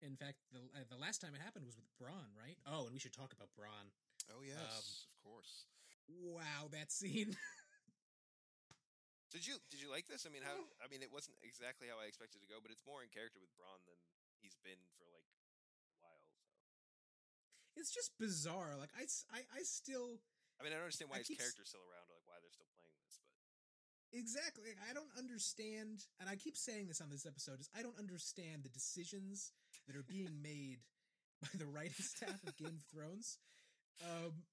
In fact, the uh, the last time it happened was with Bronn, right? Oh, and we should talk about Bronn. Oh yes, of course. Wow, that scene. Did you did you like this? I mean, how? I mean, it wasn't exactly how I expected it to go, but it's more in character with Bronn than he's been for like a while. So it's just bizarre. Like I, I, I still I mean, I don't understand why I his character's still around or like why they're still playing this, but exactly. I don't understand, and I keep saying this on this episode: is I don't understand the decisions that are being made by the writing staff of Game of Thrones. Um,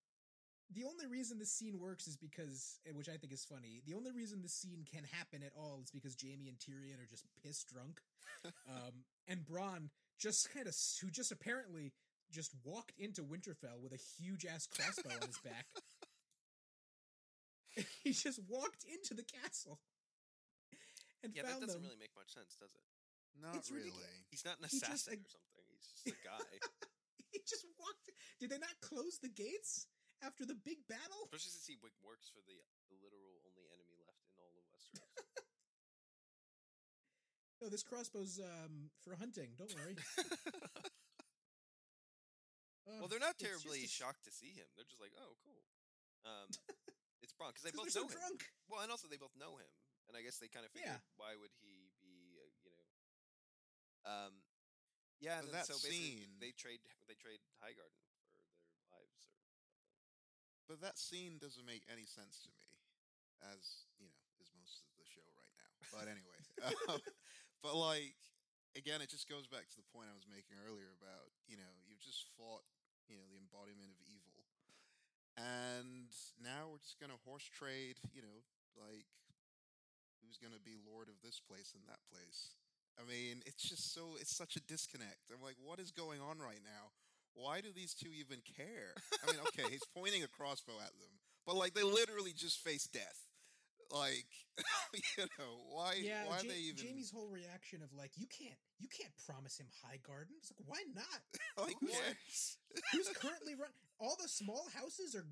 the only reason this scene works is because, which I think is funny. The only reason this scene can happen at all is because Jaime and Tyrion are just pissed drunk, um, and Bronn just kind of, who just apparently just walked into Winterfell with a huge ass crossbow on his back. he just walked into the castle and yeah, that doesn't them. really make much sense, does it? Not It's ridiculous. really. He's not an He just, assassin like- or something. He's He's just a guy. he just walked. Did they not close the gates after the big battle? Especially since he like, works for the, the literal only enemy left in all of Westeros. No, this crossbow's um, for hunting. Don't worry. well, they're not terribly a s- shocked to see him. They're just like, oh, cool. Um, it's Bronn because they 'Cause both know so him. drunk. Well, and also they both know him, and I guess they kind of figured Yeah. why would he um, yeah. But that so basically scene- they trade they trade Highgarden for their lives or something. But that scene doesn't make any sense to me, as you know, is most of the show right now. But anyway, um, but like again, it just goes back to the point I was making earlier about you know you've just fought you know the embodiment of evil, and now we're just gonna horse trade. You know, like who's gonna be lord of this place and that place. I mean, it's just so it's such a disconnect. I'm like, what is going on right now? Why do these two even care? I mean, okay, he's pointing a crossbow at them, but like they literally just face death. Like, you know, why? yeah, why Ja- they even Jaime's whole reaction of like, you can't, you can't promise him Highgarden. It's like, why not? like Who what? cares? Who's currently run? All the small houses are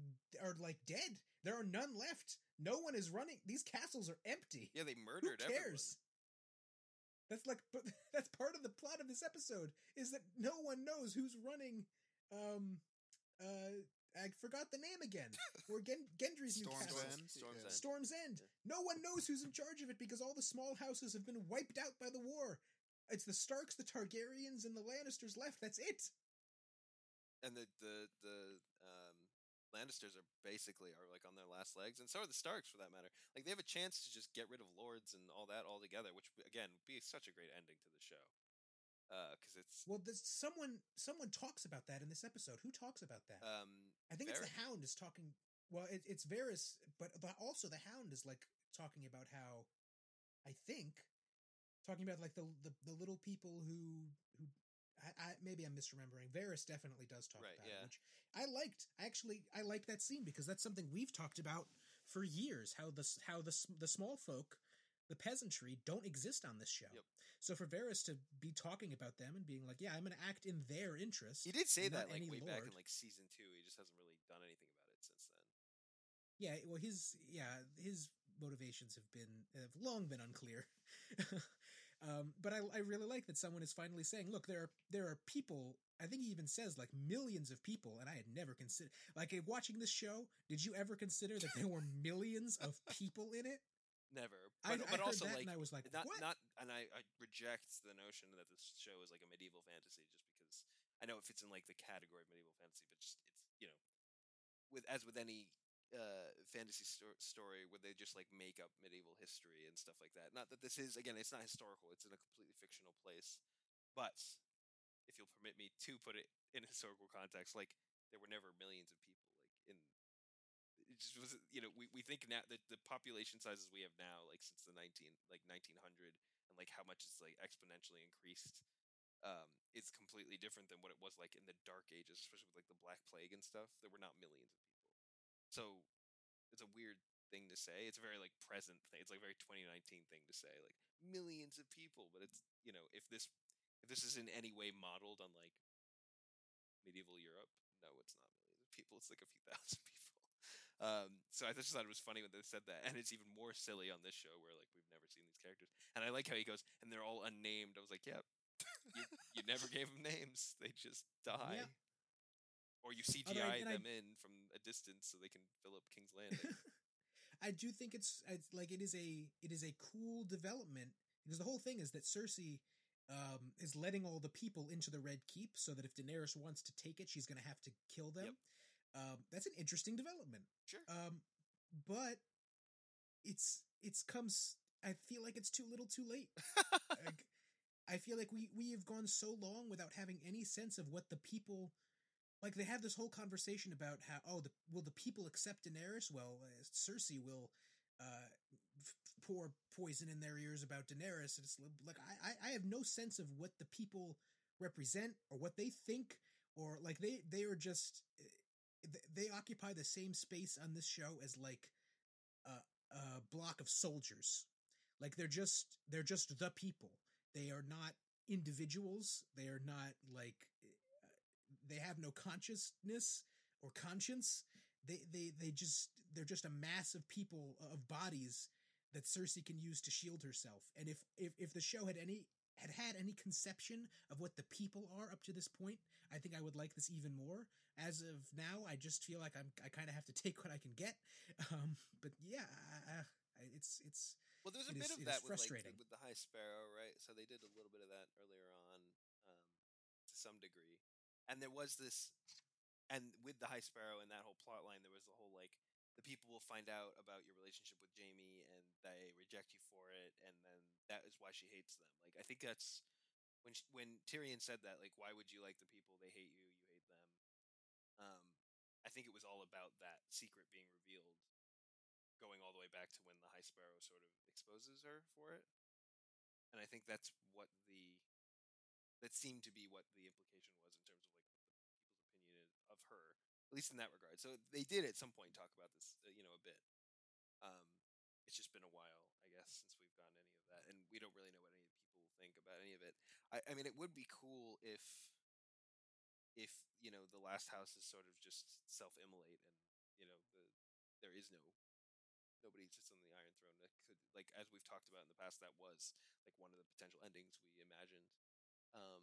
are like dead. There are none left. No one is running. These castles are empty. Yeah, they murdered Who murdered cares? That's like, but that's part of the plot of this episode is that no one knows who's running. Um, uh, I forgot the name again. Or Gen- Gendry's new Storm's castle. End? Storm's Yeah. End. Storm's End. No one knows who's in charge of it because all the small houses have been wiped out by the war. It's the Starks, the Targaryens, and the Lannisters left. That's it. and the the the um, Lannisters are basically are like on their last legs, and so are the Starks for that matter. Like they have a chance to just get rid of lords and all that altogether, which again would be such a great ending to the show. Because it's Well, there's someone someone talks about that in this episode. Who talks about that? um, I think it's the Hound is talking. Well, it, it's Varys, but the, also the Hound is like talking about how, I think, talking about like the the, the little people who who. I, I maybe I'm misremembering. Varys definitely does talk Right, about yeah. it, which I liked. I actually I like that scene because that's something we've talked about for years. How the how the the small folk, the peasantry, don't exist on this show. Yep. So for Varys to be talking about them and being like, "Yeah, I'm going to act in their interest," he did say that like way back in like season two. He just hasn't really done anything about it since then. Yeah, well, his yeah his motivations have been have long been unclear. um, but I, I really like that someone is finally saying, look, there are there are people. I think he even says like millions of people, and I had never considered like watching this show. Did you ever consider that there were millions of people in it? Never, I, but, I but heard also like and I was like, not what? not, and I, I reject the notion that this show is like a medieval fantasy, just because I know it fits in like the category of medieval fantasy, but just it's you know, with as with any uh fantasy sto- story where they just like make up medieval history and stuff like that. Not that this is again, it's not historical; it's in a completely fictional place. But if you'll permit me to put it in historical context, like there were never millions of people like in it just was you know we, we think now that the population sizes we have now like since the 19 like 1900 and like how much it's like exponentially increased um is completely different than what it was like in the dark ages especially with like the black plague and stuff there were not millions of people so it's a weird thing to say it's a very like present thing it's like a very 2019 thing to say like millions of people but it's you know if this if this is in any way modeled on like medieval europe no it's not millions of people it's like a few thousand people um, so I just thought it was funny when they said that, and it's even more silly on this show where like we've never seen these characters. And I like how he goes, and they're all unnamed. I was like, yeah, you, you never gave them names; they just die. Or you CGI I- them in from a distance so they can fill up King's Landing. I do think it's, it's like it is a it is a cool development because the whole thing is that Cersei um, is letting all the people into the Red Keep so that if Daenerys wants to take it, she's going to have to kill them. Um, that's an interesting development. Sure. Um, but it's it's comes. I feel like it's too little, too late. like, I feel like we we have gone so long without having any sense of what the people like. They have this whole conversation about how oh, the, will the people accept Daenerys? Well, uh, Cersei will uh, f- pour poison in their ears about Daenerys. It's like I, I have no sense of what the people represent or what they think or like they they are just eh, they occupy the same space on this show as like a, a block of soldiers like they're just they're just the people they are not individuals. They are not like they have no consciousness or conscience. They they they just they're just a mass of people of bodies that Cersei can use to shield herself. And if if if the show had any had had any conception of what the people are up to this point, I think I would like this even more. As of now, I just feel like I'm I kind of have to take what I can get. Um, but yeah, I, I, it's it's Well, there was a bit is- of that with like frustrating. with the High Sparrow, right? So they did a little bit of that earlier on, um, to some degree, and there was this, and with the High Sparrow and that whole plot line, there was the whole like the people will find out about your relationship with Jaime and they reject you for it, and then that is why she hates them. Like I think that's when sh when Tyrion said that, like, why would you like the people? They hate you. You hate them. Um, I think it was all about that secret being revealed going all the way back to when the High Sparrow sort of exposes her for it. And I think that's what the seemed to be what the implication was in terms of like people's opinion of her, at least in that regard. So they did at some point talk about this, uh, you know, a bit. Um, it's just been a while, I guess, since we've gotten any of that, and we don't really know what any people think about any of it. I, I mean, it would be cool if, if you know, the last house is sort of just self-immolate, and you know, the there is no nobody sits on the Iron Throne. That could, like, as we've talked about in the past, that was like one of the potential endings we imagined. Um,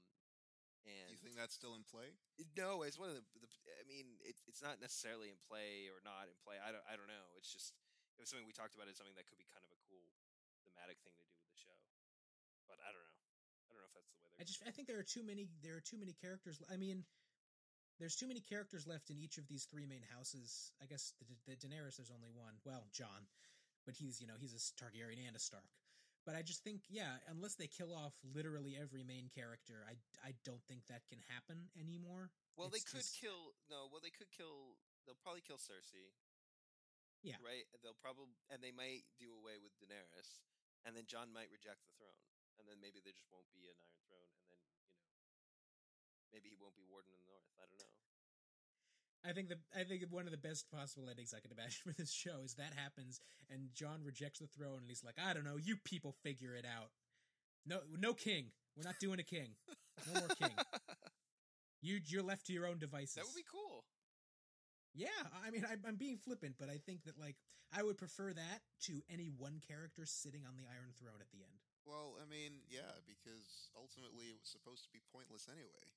and you think that's still in play? no, it's one of the. the I mean, it, it's not necessarily in play or not in play. I don't. I don't know. It's just it was something we talked about. As something that could be kind of a cool thematic thing to do with the show. But I don't know. I don't know if that's the way they're. I just I think there are too many there are too many characters. I mean, there's too many characters left in each of these three main houses. I guess the, the Daenerys there's only one. Well, Jon, but he's you know he's a Targaryen and a Stark. But I just think yeah, unless they kill off literally every main character, I I don't think that can happen anymore. well, they could just- kill. No, well, they could kill. They'll probably kill Cersei. Yeah. Right. They'll probably and they might do away with Daenerys, and then Jon might reject the throne, and then maybe there just won't be an Iron Throne, and then you know, maybe he won't be Warden in the North. I don't know. I think the I think one of the best possible endings I could imagine for this show is that happens and Jon rejects the throne and he's like, I don't know, you people figure it out. No, no king. We're not doing a king. No more king. You you're left to your own devices. that would be cool. Yeah, I mean, I, I'm being flippant, but I think that like I would prefer that to any one character sitting on the Iron Throne at the end. Well, I mean, yeah, because ultimately it was supposed to be pointless anyway.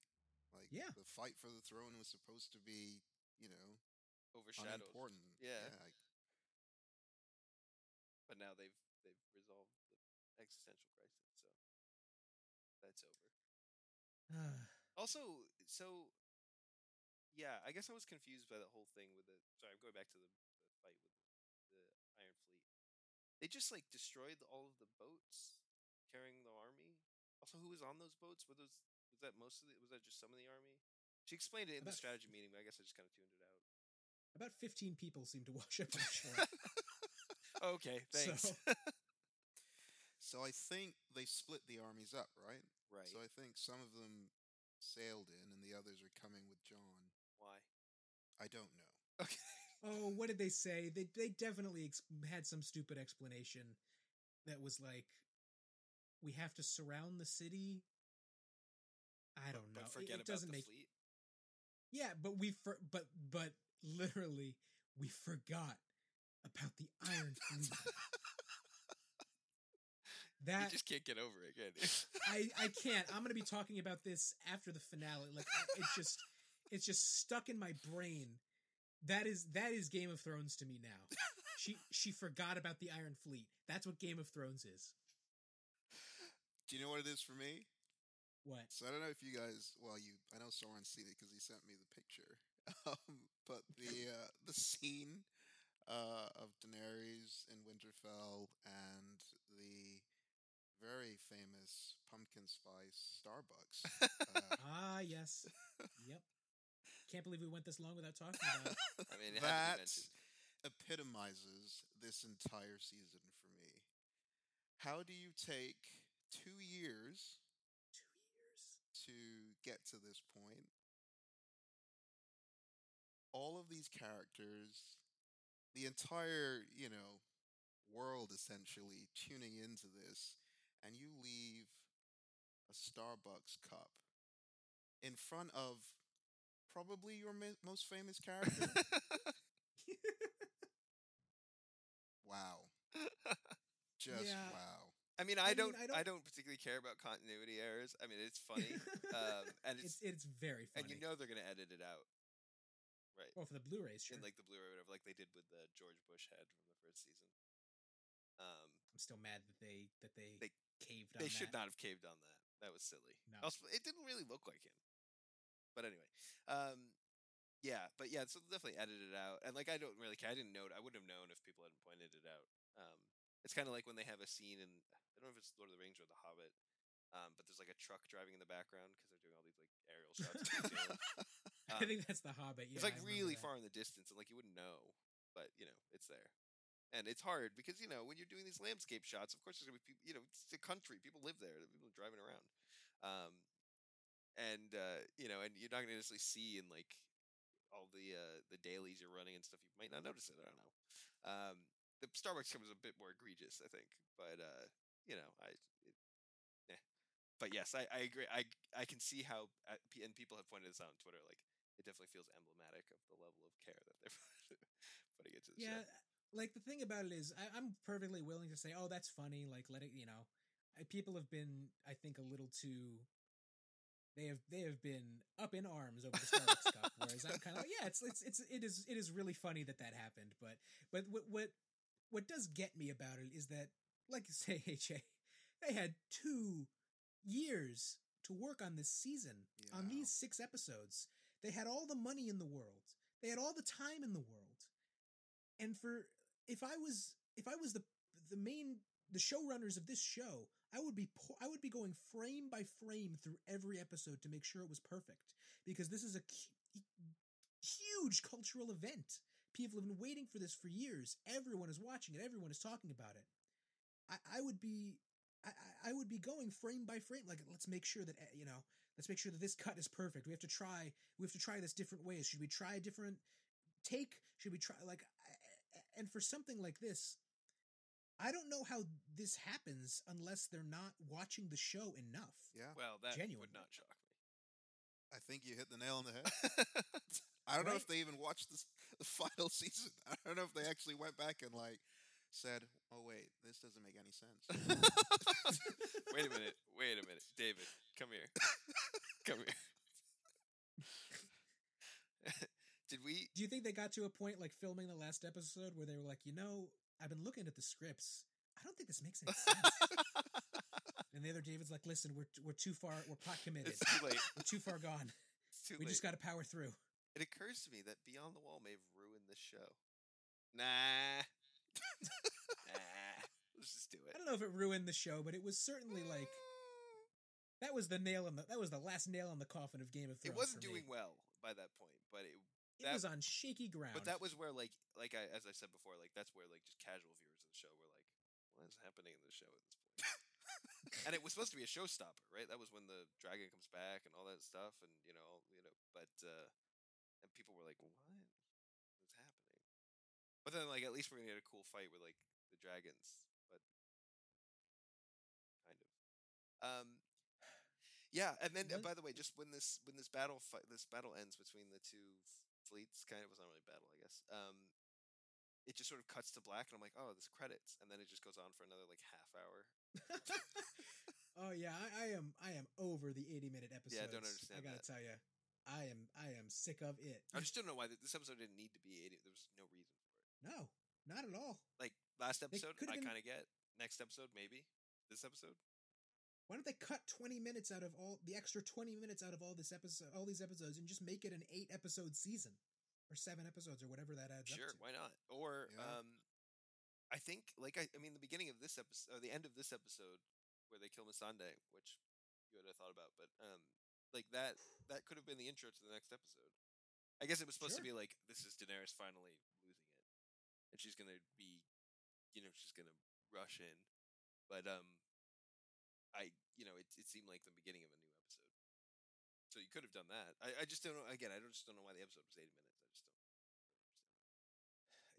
Like, Yeah. the fight for the throne was supposed to be, you know, Overshadowed. unimportant. Yeah. I- But now they've they've resolved the existential crisis, so that's over. Also, so yeah, I guess I was confused by the whole thing with the. Sorry, I'm going back to the, the fight with the Iron Fleet. They just like destroyed all of the boats carrying the army. Also, who was on those boats? Were those was that most of the? Was that just some of the army? She explained it in the strategy meeting, but I guess I just kind of tuned it out. About 15 people seem to wash up on shore. Okay, thanks. So- So I think they split the armies up, right? right. So I think some of them sailed in and the others are coming with Jon. Why? I don't know. Okay. Oh, what did they say? They they definitely ex- had some stupid explanation that was like, "We have to surround the city." I don't know. But It- forget it, about doesn't the make fleet. Yeah, but we for but but literally we forgot about the Iron Fleet. You that just can't get over it, can you? I I can't. I'm gonna be talking about this after the finale. Like it's just it's just stuck in my brain. That is that is Game of Thrones to me now. She she forgot about the Iron Fleet. That's what Game of Thrones is. Do you know what it is for me? What? So I don't know if you guys, well, you, I know Soren's seen it because he sent me the picture. Um, but the uh, the scene uh, of Daenerys in Winterfell and the very famous pumpkin spice Starbucks. Uh, Ah, yes. Yep. Can't believe we went this long without talking about it. I mean, it had to be that epitomizes this entire season for me. How do you take Two years. To get to this point. All of these characters, the entire, you know, world essentially tuning into this, and you leave a Starbucks cup in front of probably your most famous character. wow. Just Yeah. wow. I mean, I I don't, I I don't- don't, particularly care about continuity errors. I mean, it's funny, um, and it's it's, it's very funny. and you know they're gonna edit it out, right? well, for the Blu-rays, sure. Like the Blu-ray, whatever, like they did with the George Bush head from the first season. Um, I'm still mad that they that they, They- caved on they should not have caved on that. That was silly. No. Also, it didn't really look like him. But anyway, um, yeah, but yeah, so definitely edited it out, and like I don't really care. I didn't know. I wouldn't have known if people hadn't pointed it out. Um, it's kind of like when they have a scene in I don't know if it's Lord of the Rings or The Hobbit, um, but there's like a truck driving in the background because they're doing all these like aerial shots. Zealand. I Um, think that's the Hobbit. Yeah, it's like really that. far in the distance, and like you wouldn't know, but you know it's there, and it's hard because you know when you're doing these landscape shots, of course there's gonna be people. You know, it's a country, people live there, people are driving around, um, and uh, you know, and you're not gonna necessarily see in like all the uh, the dailies you're running and stuff. You might not notice it. I don't know. Um, the Starbucks comes a bit more egregious, I think, but uh, you know, I. It, eh. But yes, I, I agree. I I can see how, uh, and people have pointed this out on Twitter. Like it definitely feels emblematic of the level of care that they're putting into the Yeah, show. like the thing about it is, I, I'm perfectly willing to say, "Oh, that's funny." Like, let it, you know. I, people have been, I think, a little too. They have they have been up in arms over the Starbucks cup, whereas I'm kind of like, yeah, it's it's it's it is it is really funny that that happened, but but what what what does get me about it is that, like you say, HA, they had two years to work on this season on these six episodes. They had all the money in the world. They had all the time in the world. And for if I was if I was the the main the showrunners of this show, I would be po- I would be going frame by frame through every episode to make sure it was perfect because this is a cu- huge cultural event. People have been waiting for this for years. Everyone is watching it. Everyone is talking about it. I, I would be I, I- I would be going frame by frame. Like, let's make sure that eh, you know, let's make sure that this cut is perfect. We have to try. We have to try this different ways. Should we try a different take? Should we try like? I- I- And for something like this, I don't know how this happens unless they're not watching the show enough. Yeah. Well, that Genuine. would not shock me. I think you hit the nail on the head. I don't know if they even watched this, the final season. I don't know if they actually went back and like said, "Oh wait, this doesn't make any sense." wait a minute. Wait a minute, David. Come here. Come here. Did we? Do you think they got to a point like filming the last episode where they were like, you know, I've been looking at the scripts. I don't think this makes any sense. and the other David's like, listen, we're we're too far. We're plot committed. It's too late. We're too far gone. It's too We late. just got to power through. It occurs to me that Beyond the Wall may have ruined this show. Nah. Let's just do it. I don't know if it ruined the show, but it was certainly like that was the nail in the that was the last nail in the coffin of Game of Thrones. It wasn't for me. doing well by that point, but it. It that- was on shaky ground. But that was where, like, like I, as I said before, like that's where, like, just casual viewers of the show were like, "What is happening in the show at this point?" and it was supposed to be a showstopper, right? That was when the dragon comes back and all that stuff, and you know, you know, but uh, and people were like, "What is happening?" But then, like, at least we're gonna get a cool fight with like the dragons, but kind of. Um, yeah, and then uh, by the way, just when this when this battle fight this battle ends between the two fleets, kind of was not really a battle, I guess. Um, it just sort of cuts to black, and I'm like, oh, this credits, and then it just goes on for another like half hour. oh yeah, I, I am I am over the eighty minute episode. Yeah, I don't understand. I gotta that. tell you, I am I am sick of it. I just don't know why this episode didn't need to be 80. There was no reason. No, not at all. Like last episode, I kind of get. Next episode, maybe. This episode, Why don't they cut twenty minutes out of all the extra twenty minutes out of all this episode, all these episodes, and just make it an eight episode season or seven episodes or whatever that adds sure, up to? why not? Or Yeah. um, I think like I, I mean the beginning of this episode, or the end of this episode, where they kill Missandei, which you would have thought about, but um, like that that could have been the intro to the next episode. I guess it was supposed to be like this is Daenerys finally and she's gonna be, you know, she's gonna rush in, but um, I you know it it seemed like the beginning of a new episode, so you could have done that. I, I just don't know. Again, I don't just don't know why the episode was eighty minutes. I just don't.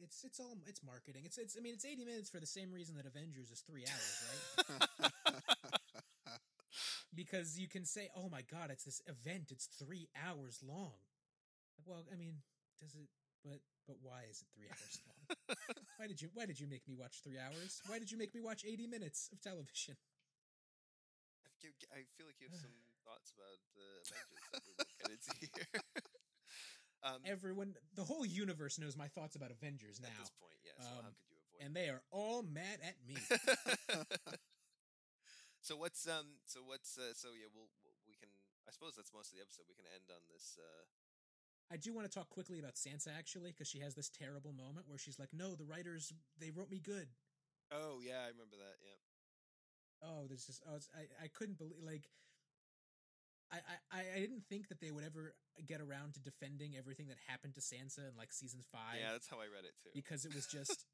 It's it's all it's marketing. It's it's I mean it's eighty minutes for the same reason that Avengers is three hours, right? because you can say, "Oh my god, it's this event. It's three hours long." Well, I mean, does it? But but why is it three hours long? why did you Why did you make me watch three hours? Why did you make me watch eighty minutes of television? I feel- like you have some thoughts about the Avengers that we won't get into here. um, Everyone, the whole universe knows my thoughts about Avengers at now, this point, yes. well, how Um, could you avoid? and they are all mad at me. so what's um? So what's uh? So yeah, we'll we'll- we can. I suppose that's most of the episode. We can end on this. uh I do want to talk quickly about Sansa actually, because she has this terrible moment where she's like, "No, the writers they wrote me good." Oh yeah, I remember that. Yeah. oh there's just oh, it's, I, I couldn't believe like I, I I didn't think that they would ever get around to defending everything that happened to Sansa in like season five yeah, that's how I read it too. because it was just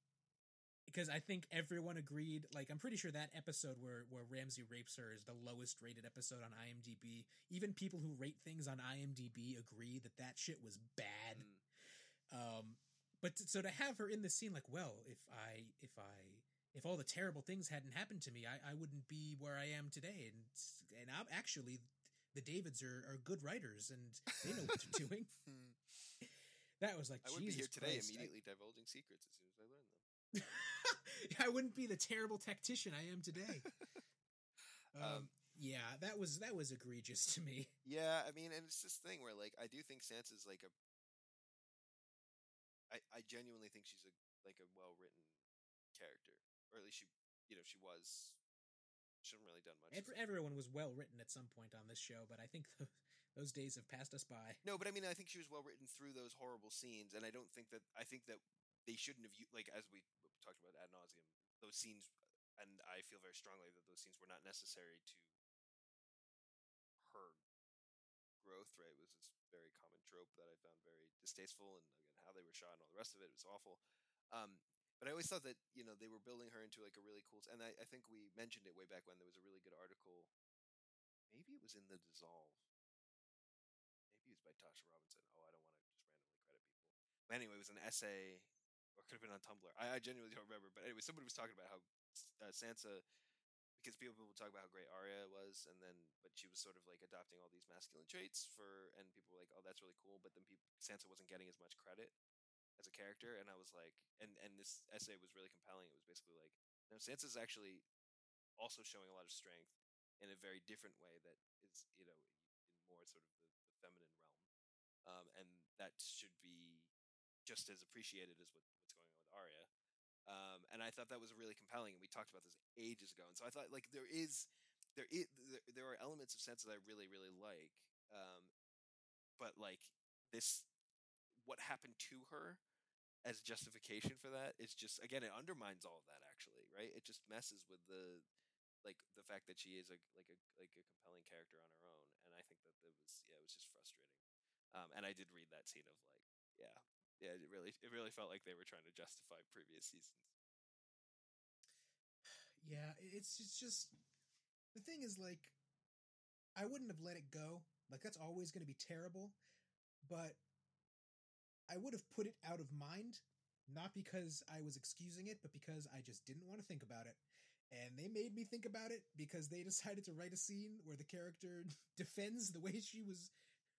because I think everyone agreed like I'm pretty sure that episode where where Ramsay rapes her is the lowest rated episode on IMDb even people who rate things on IMDb agree that that shit was bad Mm. um but t- so to have her in the scene like well if i if i if all the terrible things hadn't happened to me i, I wouldn't be where i am today and and i'm actually the davids are, are good writers and they know what they're doing Hmm. that was like I would be here Jesus today, Christ, I- immediately divulging secrets as soon I learned them. I, wouldn't be the terrible tactician i am today um, Um, yeah that was that was egregious to me Yeah, I mean, and it's this thing where like I do think Sansa's like a. I I genuinely think she's a like a well written character, or at least she, you know, she was. She hasn't really done much. Ev- everyone was well written at some point on this show but i think th those days have passed us by No, but I mean, I think she was well written through those horrible scenes, and I don't think that I think that they shouldn't have like as we talked about ad nauseum. Those scenes, and I feel very strongly that those scenes were not necessary to her growth. Right, it was this very common trope that I found very distasteful, and again, how they were shot and all the rest of it was awful. Um, but I always thought that you know they were building her into like a really cool, and I, I think we mentioned it way back when there was a really good article. Maybe it was in the Dissolve maybe it was by Tasha Robinson. Oh, I don't want to just randomly credit people. But anyway, it was an essay, or could have been on Tumblr. I, I genuinely don't remember. But anyway, somebody was talking about how uh, Sansa, because people would talk about how great Arya was, and then but she was sort of like adopting all these masculine traits for, and people were like, oh, that's really cool. But then people, Sansa wasn't getting as much credit as a character, and I was like, and and this essay was really compelling. It was basically like, no, Sansa's actually also showing a lot of strength in a very different way that is, you know, in more sort of the, the feminine realm, um, and that should be just as appreciated as what, Arya. Um, and I thought that was really compelling, and we talked about this ages ago. And so I thought, like, there is, there is, there, there are elements of Sansa that I really, really like, um, but like this, what happened to her as justification for that is just again it undermines all of that actually right it just messes with the like the fact that she is a like a like a compelling character on her own and i think that it was yeah it was just frustrating um and i did read that scene of like yeah yeah it really it really felt like they were trying to justify previous seasons Yeah, it's it's just the thing is like I wouldn't have let it go. Like that's always going to be terrible, but I would have put it out of mind not because I was excusing it, but because I just didn't want to think about it. And they made me think about it because they decided to write a scene where the character defends the way she was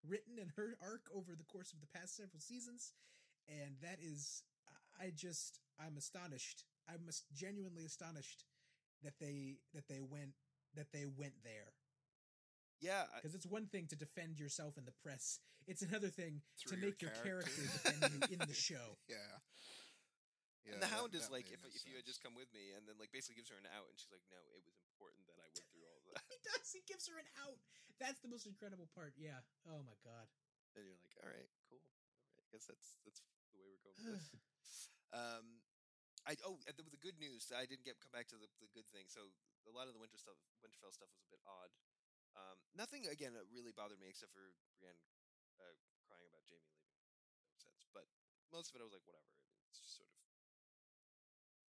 written and her arc over the course of the past several seasons. And that is, I just, I'm astonished. I'm as- genuinely astonished that they that they went that they went there. Yeah because it's one thing to defend yourself in the press. It's another thing to make your, character, defend you in the show. Yeah. and the that- hound is like if, no if you had just come with me and then like basically gives her an out and she's like no it was important that i went through all that. he does he gives her an out. That's the most incredible part yeah. Oh my god. And you're like all right cool. all right i guess that's that's the way we're going with this Um, I oh the, the good news I didn't get come back to the, the good thing. So a lot of the winter stuff, Winterfell stuff, was a bit odd. Um, nothing again really bothered me except for Brienne uh, crying about Jaime leaving. No sense, but most of it I was like whatever. I mean, it's just sort of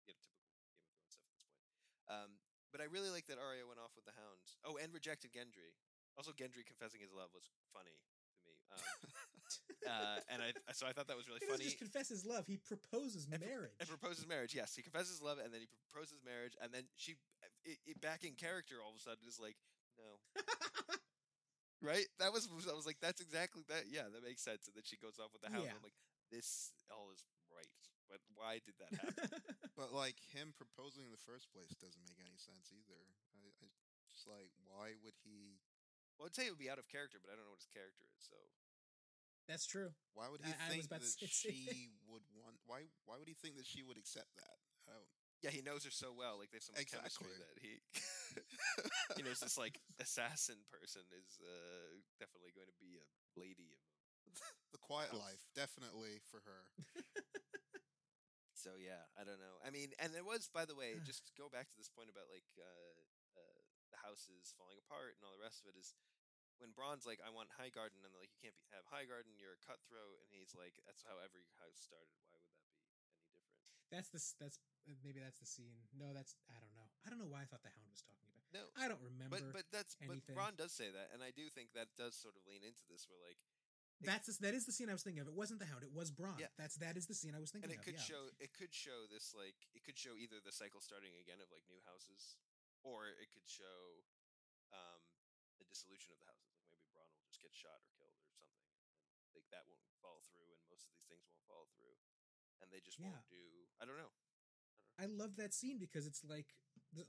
you know typical Game of Thrones stuff at this point. Um, but I really like that Arya went off with the Hound. Oh, and rejected Gendry. Also, Gendry confessing his love was funny to me. Um, uh, and I so I thought that was really funny. he doesn't just confess his love he proposes And marriage and proposes marriage. Yes, he confesses love, and then he proposes marriage, and then she, it, it back in character, all of a sudden is like, no. right? That was I was like, that's exactly that. Yeah, that makes sense. And then she goes off with the hound. Yeah. I'm like, this all is right, but why did that happen? But like him proposing in the first place doesn't make any sense either. I, I just like why would he? well, I'd say it would be out of character, but I don't know what his character is. So That's true. Why would he I- I think about to that she would want? Why? Why would he think that she would accept that? I don't. yeah, he knows her so well. Like they have so much chemistry Exactly. that he he knows this like assassin person is uh, definitely going to be a lady of the quiet life definitely for her. So yeah, I don't know. I mean, and it was, by the way, just go back to this point about like uh, uh, the houses falling apart and all the rest of it is when Bronn's like, "I want Highgarden," and they're like, "You can't be, have Highgarden. You're a cutthroat," and he's like, "That's how every house started. Why would that be any different?" That's the that's uh, maybe that's the scene. No, that's I don't know. I don't know why I thought the Hound was talking about. No, I don't remember. but but that's anything. but Bronn does say that, and I do think that does sort of lean into this, where like, that's the, that is the scene I was thinking of. It wasn't the Hound. It was Bronn. Yeah. That's that is the scene I was thinking and it of. could yeah. show it could show this like it could show either the cycle starting again of like new houses, or it could show um dissolution of the houses. Like maybe Bronn will just get shot or killed or something, and like that won't fall through, and most of these things won't fall through, and they just Yeah. won't do. I don't know. I love that scene because it's like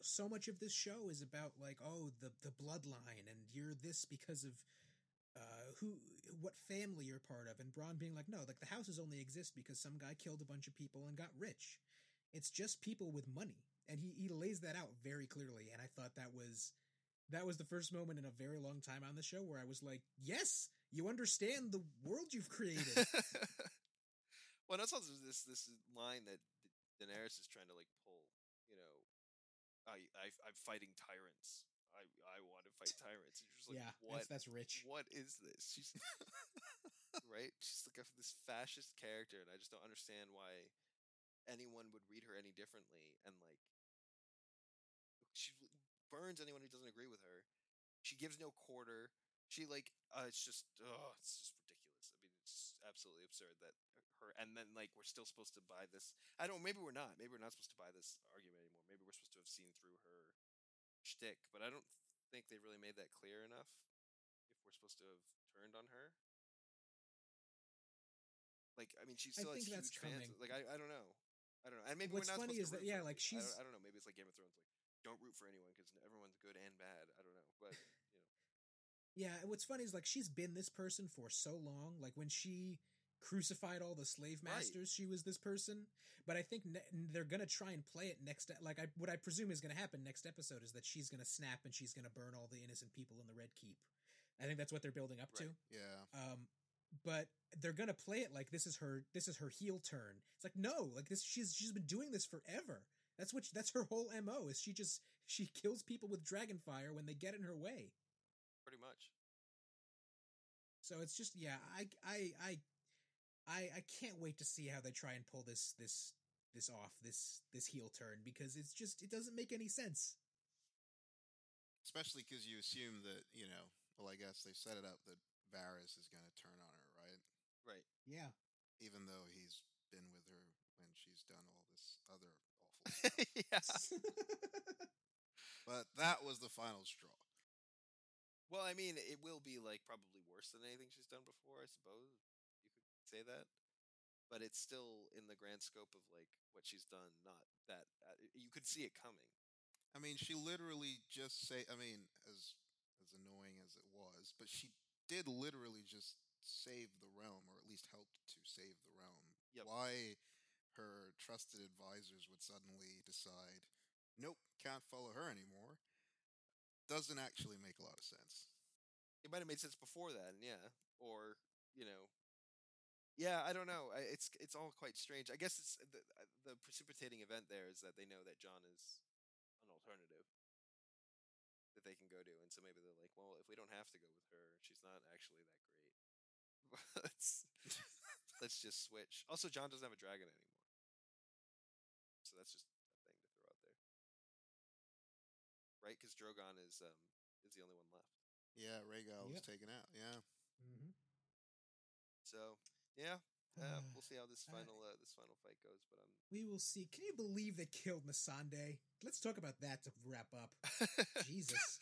so much of this show is about like oh the the bloodline and you're this because of uh who what family you're part of and Bronn being like no like the houses only exist because some guy killed a bunch of people and got rich. It's just people with money and he he lays that out very clearly and I thought that was that was the first moment in a very long time on the show where I was like yes you understand the world you've created. well, that's also this this line that Daenerys is trying to like pull. You know, I, I I'm fighting tyrants. I I want to fight tyrants. And you're like, yeah, what? that's that's rich. What is this? She's right. She's like this fascist character, and I just don't understand why anyone would read her any differently. And like, burns anyone who doesn't agree with her. She gives no quarter. She like, uh, it's just, oh, it's just ridiculous. I mean, it's absolutely absurd that her. And then like, we're still supposed to buy this. I don't. Maybe we're not. Maybe we're not supposed to buy this argument anymore. Maybe we're supposed to have seen through her shtick. But I don't think they really made that clear enough. If we're supposed to have turned on her, like I mean, she I still has huge fans. coming. Like I, I don't know, I don't know. And maybe What's we're not funny is that- yeah, like, people. I she's- don't, I don't know. Maybe it's like Game of Thrones. Like don't root for anyone because everyone's good and bad. I don't know, but you know, Yeah, and what's funny is like she's been this person for so long. Like when she crucified all the slave Right. masters, she was this person. But I think ne- they're gonna try and play it next. Like I, what I presume is gonna happen next episode is that she's gonna snap and she's gonna burn all the innocent people in the Red Keep. I think that's what they're building up Right. to. Yeah. Um, but they're gonna play it like this is her. This is her heel turn. It's like no, like this. She's she's been doing this forever. That's what. That's her whole mo. Is she just she kills people with dragon fire when they get in her way. pretty much. So it's just yeah, I I I I I can't wait to see how they try and pull this this this off this this heel turn because it's just it doesn't make any sense. Especially because you assume that you know. Well, I guess they set it up that Varys is going to turn on her, right? Right. Yeah. Even though he's been with her when she's done all this other awful stuff. yeah. but that was the final straw. Well, I mean, it will be like probably worse than anything she's done before. I suppose you could say that, but it's still in the grand scope of like what she's done. Not that uh, you could see it coming. I mean, she literally just say. I mean, as as annoying as it was, but she did literally just save the realm, or at least helped to save the realm. Yep. Why her trusted advisors would suddenly decide, nope, can't follow her anymore, doesn't actually make a lot of sense. It might have made sense before then, yeah, or you know, yeah. I don't know. It's it's all quite strange. I guess it's the uh, the precipitating event there is that they know that Jon is an alternative that they can go to, and so maybe they're like, well, if we don't have to go with her, she's not actually that great. let's let's just switch. Also, Jon doesn't have a dragon anymore, so that's just a thing to throw out there, right? Because Drogon is um is the only one left. Yeah, Rhaegal was taken out. Yeah. hmm So yeah, uh, we'll see how this final uh, this final fight goes. But I'm We will see. Can you believe they killed Missandei? Let's talk about that to wrap up. Jesus.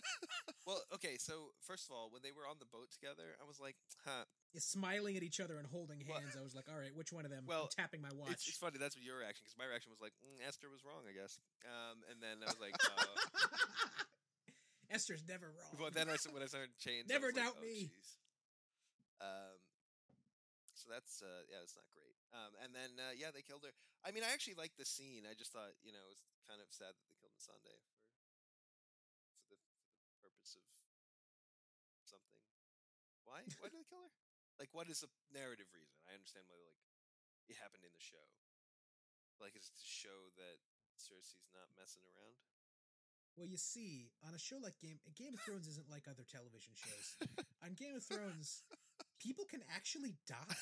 well, okay. So first of all, when they were on the boat together, I was like, huh. Smiling at each other and holding Well- hands. I was like, all right, which one of them? Well, I'm tapping my watch. It's, it's funny. That's what your reaction because my reaction was like, mm, Esther was wrong, I guess. Um, and then I was like, uh, Esther's never wrong. well, then I when I started chains, I Never was like, doubt oh, me. jeez. Um, so that's uh, yeah, it's not great. Um, and then uh, yeah, they killed her. I mean, I actually liked the scene. I just thought you know it was kind of sad that they killed Sunday for for the, for the purpose of something. Why? Why did they kill her? Like, what is the narrative reason? I understand why like it happened in the show. Like, is it to show that Cersei's not messing around? Well, you see, on a show like Game Game of Thrones isn't like other television shows. on Game of Thrones, people can actually die,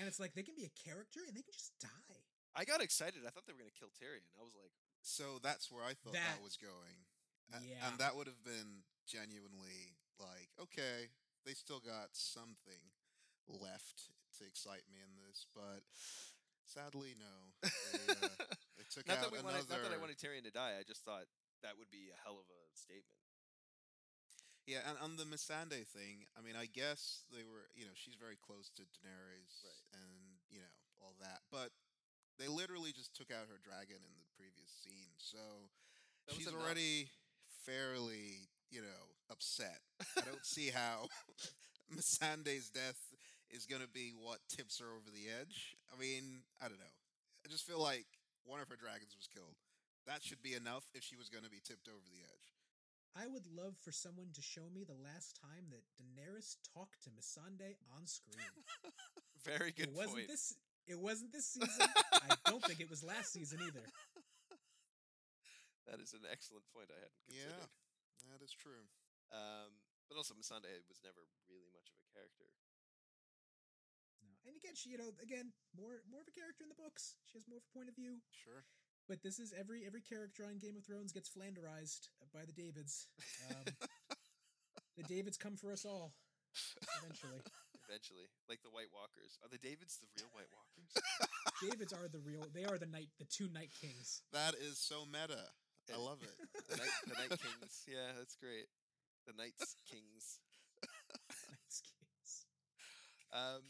and it's like they can be a character and they can just die. I got excited. I thought they were gonna kill Tyrion. I was like, So that's where I thought that, That- was going. A- Yeah. And that would have been genuinely like, okay, they still got something left to excite me in this, but sadly, no. They, uh, they took not out that another. wanted, not that I wanted Tyrion to die. I just thought that would be a hell of a statement. Yeah, and on the Missandei thing, I mean, I guess they were, you know, she's very close to Daenerys Right. and, you know, all that. But they literally just took out her dragon in the previous scene. So she's enough. already fairly, you know, upset. I don't see how Missandei's death is going to be what tips her over the edge. I mean, I don't know. I just feel like one of her dragons was killed. That should be enough if she was going to be tipped over the edge. I would love for someone to show me the last time that Daenerys talked to Missandei on screen. Very good it wasn't point. this. It wasn't this season. I don't think it was last season either. That is an excellent point. I hadn't considered. Yeah. That is true. Um, but also, Missandei was never really much of a character. No, and again, she, you know, again, more more of a character in the books. She has more of a point of view. Sure. But this is every every character on Game of Thrones gets flanderized by the Davids. Um, the Davids come for us all eventually. Eventually, like the White Walkers. Are the Davids the real White Walkers? Davids are the real. They are the night. The two Night Kings. That is so meta. I love it. the Night, the Night Kings. Yeah, that's great. The Knights Kings. Night Kings. Um,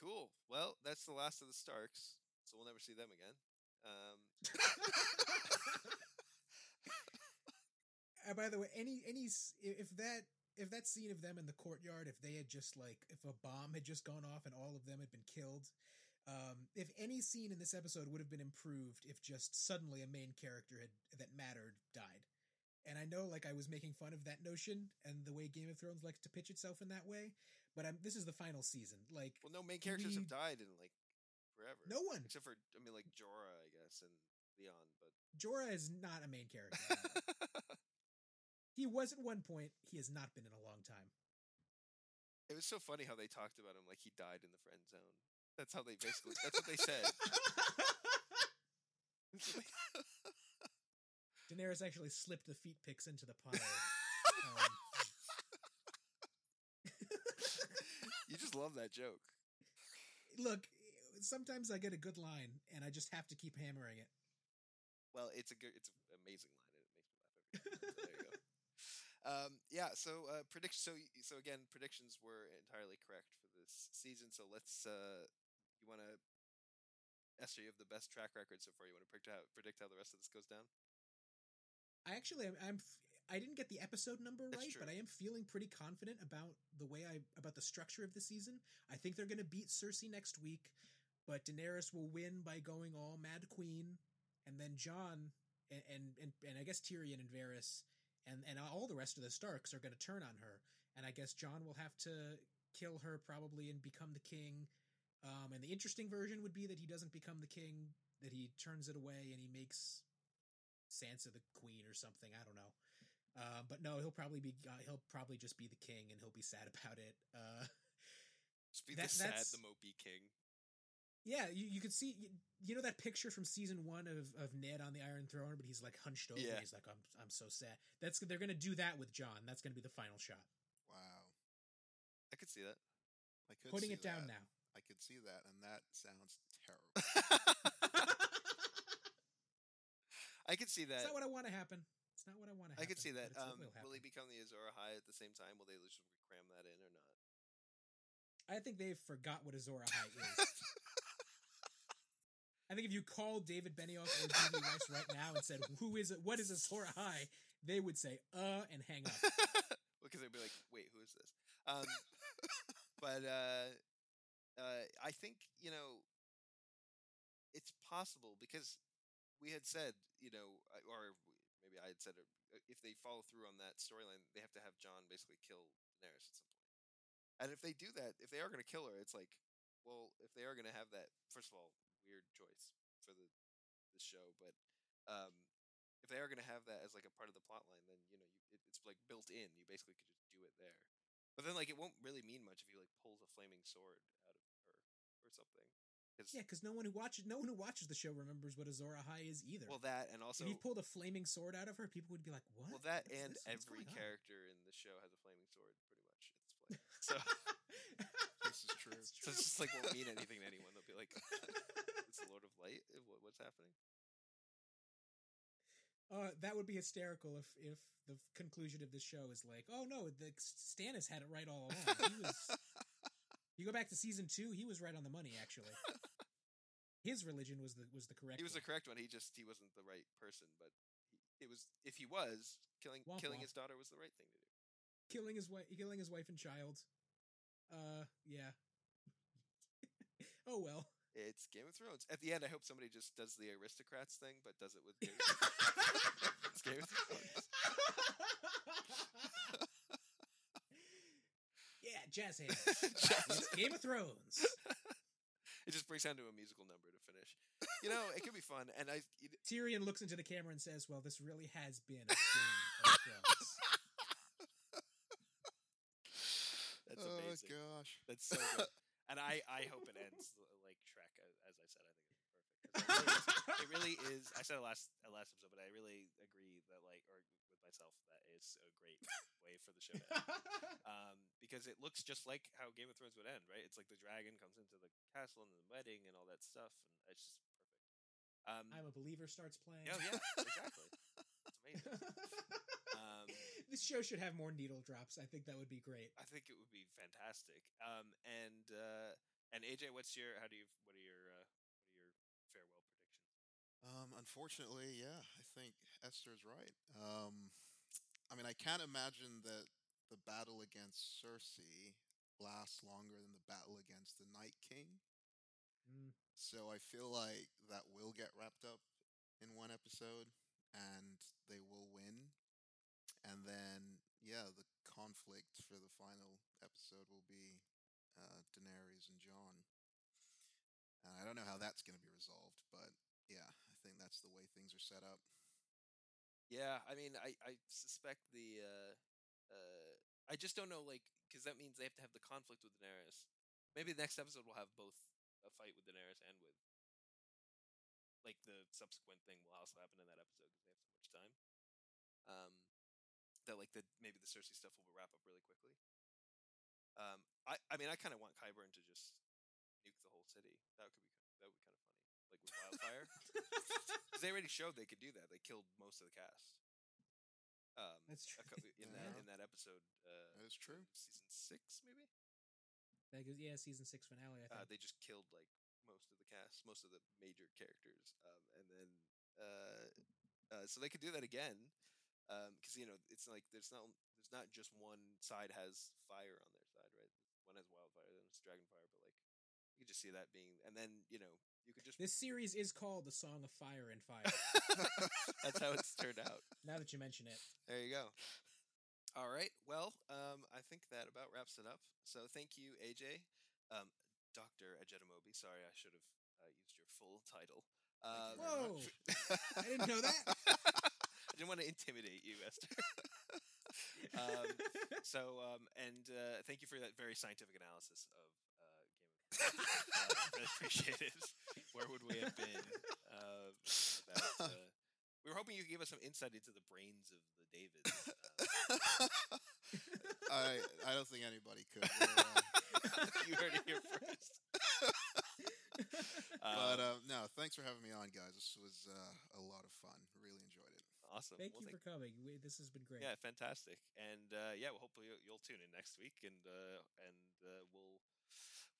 cool. Well, that's the last of the Starks, so we'll never see them again. Um, Uh, by the way, any any if that if that scene of them in the courtyard, if they had just like if a bomb had just gone off and all of them had been killed, um, if any scene in this episode would have been improved if just suddenly a main character had that mattered died. And I know, like, I was making fun of that notion and the way Game of Thrones likes to pitch itself in that way, but I'm, this is the final season. Like, well, no main characters have died in like forever. no one. except for I mean, like Jorah, I guess, and Theon. But Jorah is not a main character. he was at one point. He has not been in a long time. it was so funny how they talked about him like he died in the friend zone. That's how they basically. that's what they said. Daenerys actually slipped the feet pics into the pile. Um, you just love that joke. look, sometimes I get a good line, and I just have to keep hammering it. Well, it's a good, it's an amazing line, and it makes me laugh every time. So there you go. Um, yeah. So uh, prediction. So so again, predictions were entirely correct for this season. So let's. Uh, you want to. Esther, you have the best track record so far. You want to predict how, predict how the rest of this goes down? I actually, I'm, I'm I didn't get the episode number right, but I am feeling pretty confident about the way I about the structure of the season. I think they're going to beat Cersei next week, but Daenerys will win by going all Mad Queen, and then Jon and and and, and I guess Tyrion and Varys and and all the rest of the Starks are going to turn on her, and I guess Jon will have to kill her probably and become the king. Um, and the interesting version would be that he doesn't become the king, that he turns it away and he makes Sansa the queen or something. I don't know. Uh, but no, he'll probably be uh, he'll probably just be the king and he'll be sad about it. Uh, Just be That- the sad, the mopey king. yeah, you, you could see you, you know that picture from season one of, of Ned on the Iron Throne, but he's like hunched over. Yeah. He's like, I'm I'm so sad. That's they're gonna do that with Jon. That's gonna be the final shot. Wow. I could see that. I could Putting see it down that. now. I could see that, and that sounds terrible. I could see that. It's not what I want to happen. It's not what I want to happen. I could see that. Um, will, he become the Azor Ahai at the same time? Will they just cram that in or not? I think they forgot what Azor Ahai is. I think if you called David Benioff or Dee Rice right now and said, "Who is it? What is Azor Ahai?" they would say, "Uh," and hang up. because they'd be like, "Wait, who is this?" Um, but uh, uh, I think you know it's possible because we had said, you know, or maybe I had said, it, uh, if they follow through on that storyline, they have to have Jon basically kill Daenerys at some point. And if they do that, if they are going to kill her, it's like, well, if they are going to have that, first of all, weird choice for the the show, but um, if they are going to have that as like a part of the plot line, then you know you, it, it's like built in. You basically could just do it there. But then like it won't really mean much if he like pulls a flaming sword out of her or something. 'Cause- Yeah, because no one who watches no one who watches the show remembers what Azor Ahai is either. well, that and also if he pulled a flaming sword out of her, people would be like, "What?" well that What is and this? Every going on?" character in the show has a flaming sword pretty much It's this. So This is true. It's so it's just like won't mean anything to anyone. They'll be like, "It's the Lord of Light. What, what's happening?" Uh, that would be hysterical if if the conclusion of this show is like, oh no, the Stannis had it right all along. He was. You go back to season two, he was right on the money. Actually, his religion was the was the correct. He was the one. correct one. He just he wasn't the right person. But he, it was if he was killing Womp killing womp. his daughter was the right thing to do. killing his wife, killing his wife and child. Uh, yeah. oh well. It's Game of Thrones. At the end, I hope somebody just does the aristocrats thing, but does it with Game of It's Game of Thrones. yeah, jazz hands. It's Game of Thrones. It just breaks down to a musical number to finish. You know, it could be fun, and I. You, Tyrion looks into the camera and says, "Well, this really has been a Game of Thrones." that's oh amazing. gosh. That's so good. And I, I hope it ends like Shrek, as, as I said. I think it's perfect. 'Cause It really, is, it really is. I said it last uh, last episode, but I really agree that like, or with myself, that is a great way for the show to end. um, because it looks just like how Game of Thrones would end, right? It's like the dragon comes into the castle and the wedding and all that stuff, and it's just perfect. Um, I'm a believer starts playing. yeah, yeah, exactly. It's amazing. Um, this show should have more needle drops. I think that would be great. I think it would be fantastic. Um, and uh, and AJ, what's your how do you what are your uh, what are your farewell predictions? Um, unfortunately, yeah, I think Esther's right. Um, I mean, I can't imagine that the battle against Cersei lasts longer than the battle against the Night King. Mm. So I feel like that will get wrapped up in one episode, and they will win. And then, yeah, the conflict for the final episode will be uh, Daenerys and Jon. And I don't know how that's going to be resolved, but yeah, I think that's the way things are set up. Yeah, I mean, I I suspect the uh, uh, I just don't know like because that means they have to have the conflict with Daenerys. Maybe the next episode will have both a fight with Daenerys and with like the subsequent thing will also happen in that episode because they have so much time. Um, that like the maybe the Cersei stuff will wrap up really quickly. Um, I I mean I kind of want Qyburn to just nuke the whole city. That could be that would be kind of with wildfire. Because they already showed they could do that. They killed most of the cast. Um, That's true. cou- in that Yeah. in that episode. Uh, That is true. Season six, maybe. That yeah, season six finale. I think. Uh, they just killed like most of the cast, most of the major characters, um, and then uh, uh, so they could do that again. Because you know, it's like there's not there's not just one side has fire on their side, right? One has wildfire, then it's dragon fire, but like you could just see that being, and then you know you could just this series is called "The Song of Fire and Fire." that's how it's turned out. now that you mention it, There you go. All right. Well, um, I think that about wraps it up. So thank you, AJ, um, Doctor Ajetamobi. Sorry, I should have uh, used your full title. Um, Whoa! I didn't know that. I didn't want to intimidate you, Esther. um, so, um, and uh, thank you for that very scientific analysis of uh, Game of Thrones. really appreciate it. Where would we have been? Uh, without, uh, we were hoping you could give us some insight into the brains of the Davids. Uh, I I don't think anybody could. Uh, you heard it here first. But Um, uh, no, thanks for having me on, guys. This was uh, a lot of fun. Really enjoyed it. awesome. Thank Well, you for coming. We, this has been great. Yeah, fantastic. And uh, yeah, well, hopefully you'll, you'll tune in next week, and uh, and uh, we'll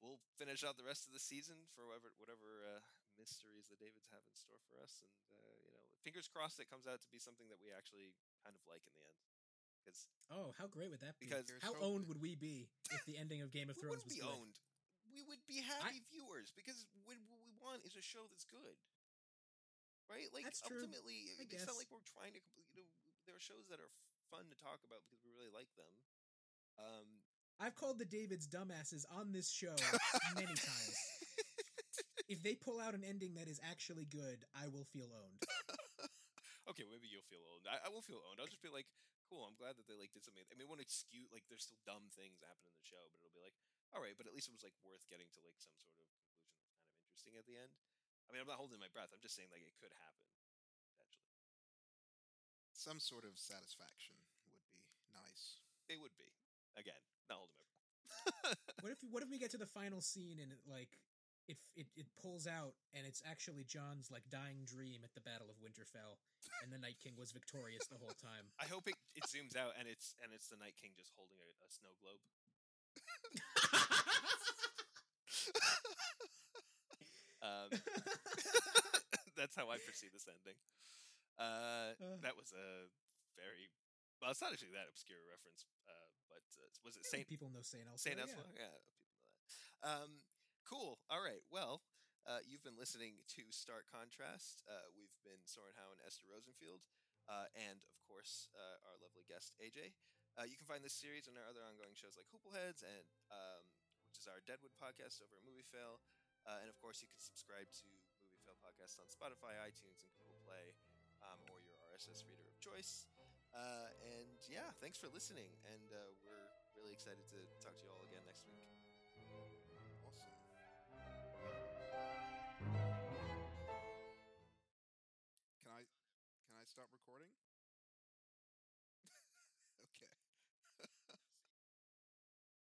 we'll finish out the rest of the season for whatever whatever uh, mysteries that David's have in store for us. And uh, you know, fingers crossed it comes out to be something that we actually kind of like in the end. Because Oh, how great would that be? Because- how hoping. owned would we be if the ending of Game of Thrones wouldn't was be good? owned. We would be happy viewers because what, what we want is a show that's good. Right? Like That's ultimately, I it's not like we're trying to. compl- You know, there are shows that are fun to talk about because we really like them. Um, I've called the Davids dumbasses on this show many times. If they pull out an ending that is actually good, I will feel owned. okay, maybe you'll feel owned. I, I will feel owned. I'll just be like, cool. I'm glad that they like did something. I mean, it won't excuse like there's still dumb things happen in the show, but it'll be like, all right, but at least it was like worth getting to like some sort of conclusion that's kind of interesting at the end. I mean, I'm not holding my breath. I'm just saying like it could happen potentially. Some sort of satisfaction would be nice. It would be again not holding my breath. What if what if we get to the final scene and it like it it it pulls out and it's actually Jon's like dying dream at the Battle of Winterfell, and the Night King was victorious the whole time. I hope it, it zooms out and it's and it's the Night King just holding a, a snow globe. Um, that's how I perceive this ending. Uh, Uh. that was a very well. It's not actually that obscure reference, uh, but uh, was it Saint people know Saint Elsewhere. Saint yeah. Elsewhere? Yeah, people know that. Um, cool. All right. Well, uh, you've been listening to Stark Contrast. Uh, we've been Soren Hough and Esther Rosenfield, uh, and of course uh, our lovely guest AJ. Uh, you can find this series and our other ongoing shows like Hoopleheads and um, which is our Deadwood podcast over at Movie Fail. Uh, and of course, you can subscribe to Movie Fail podcast on Spotify, iTunes, and Google Play, um, or your RSS reader of choice. Uh, and yeah, thanks for listening. And uh, we're really excited to talk to you all again next week. Awesome. Can I can I stop recording?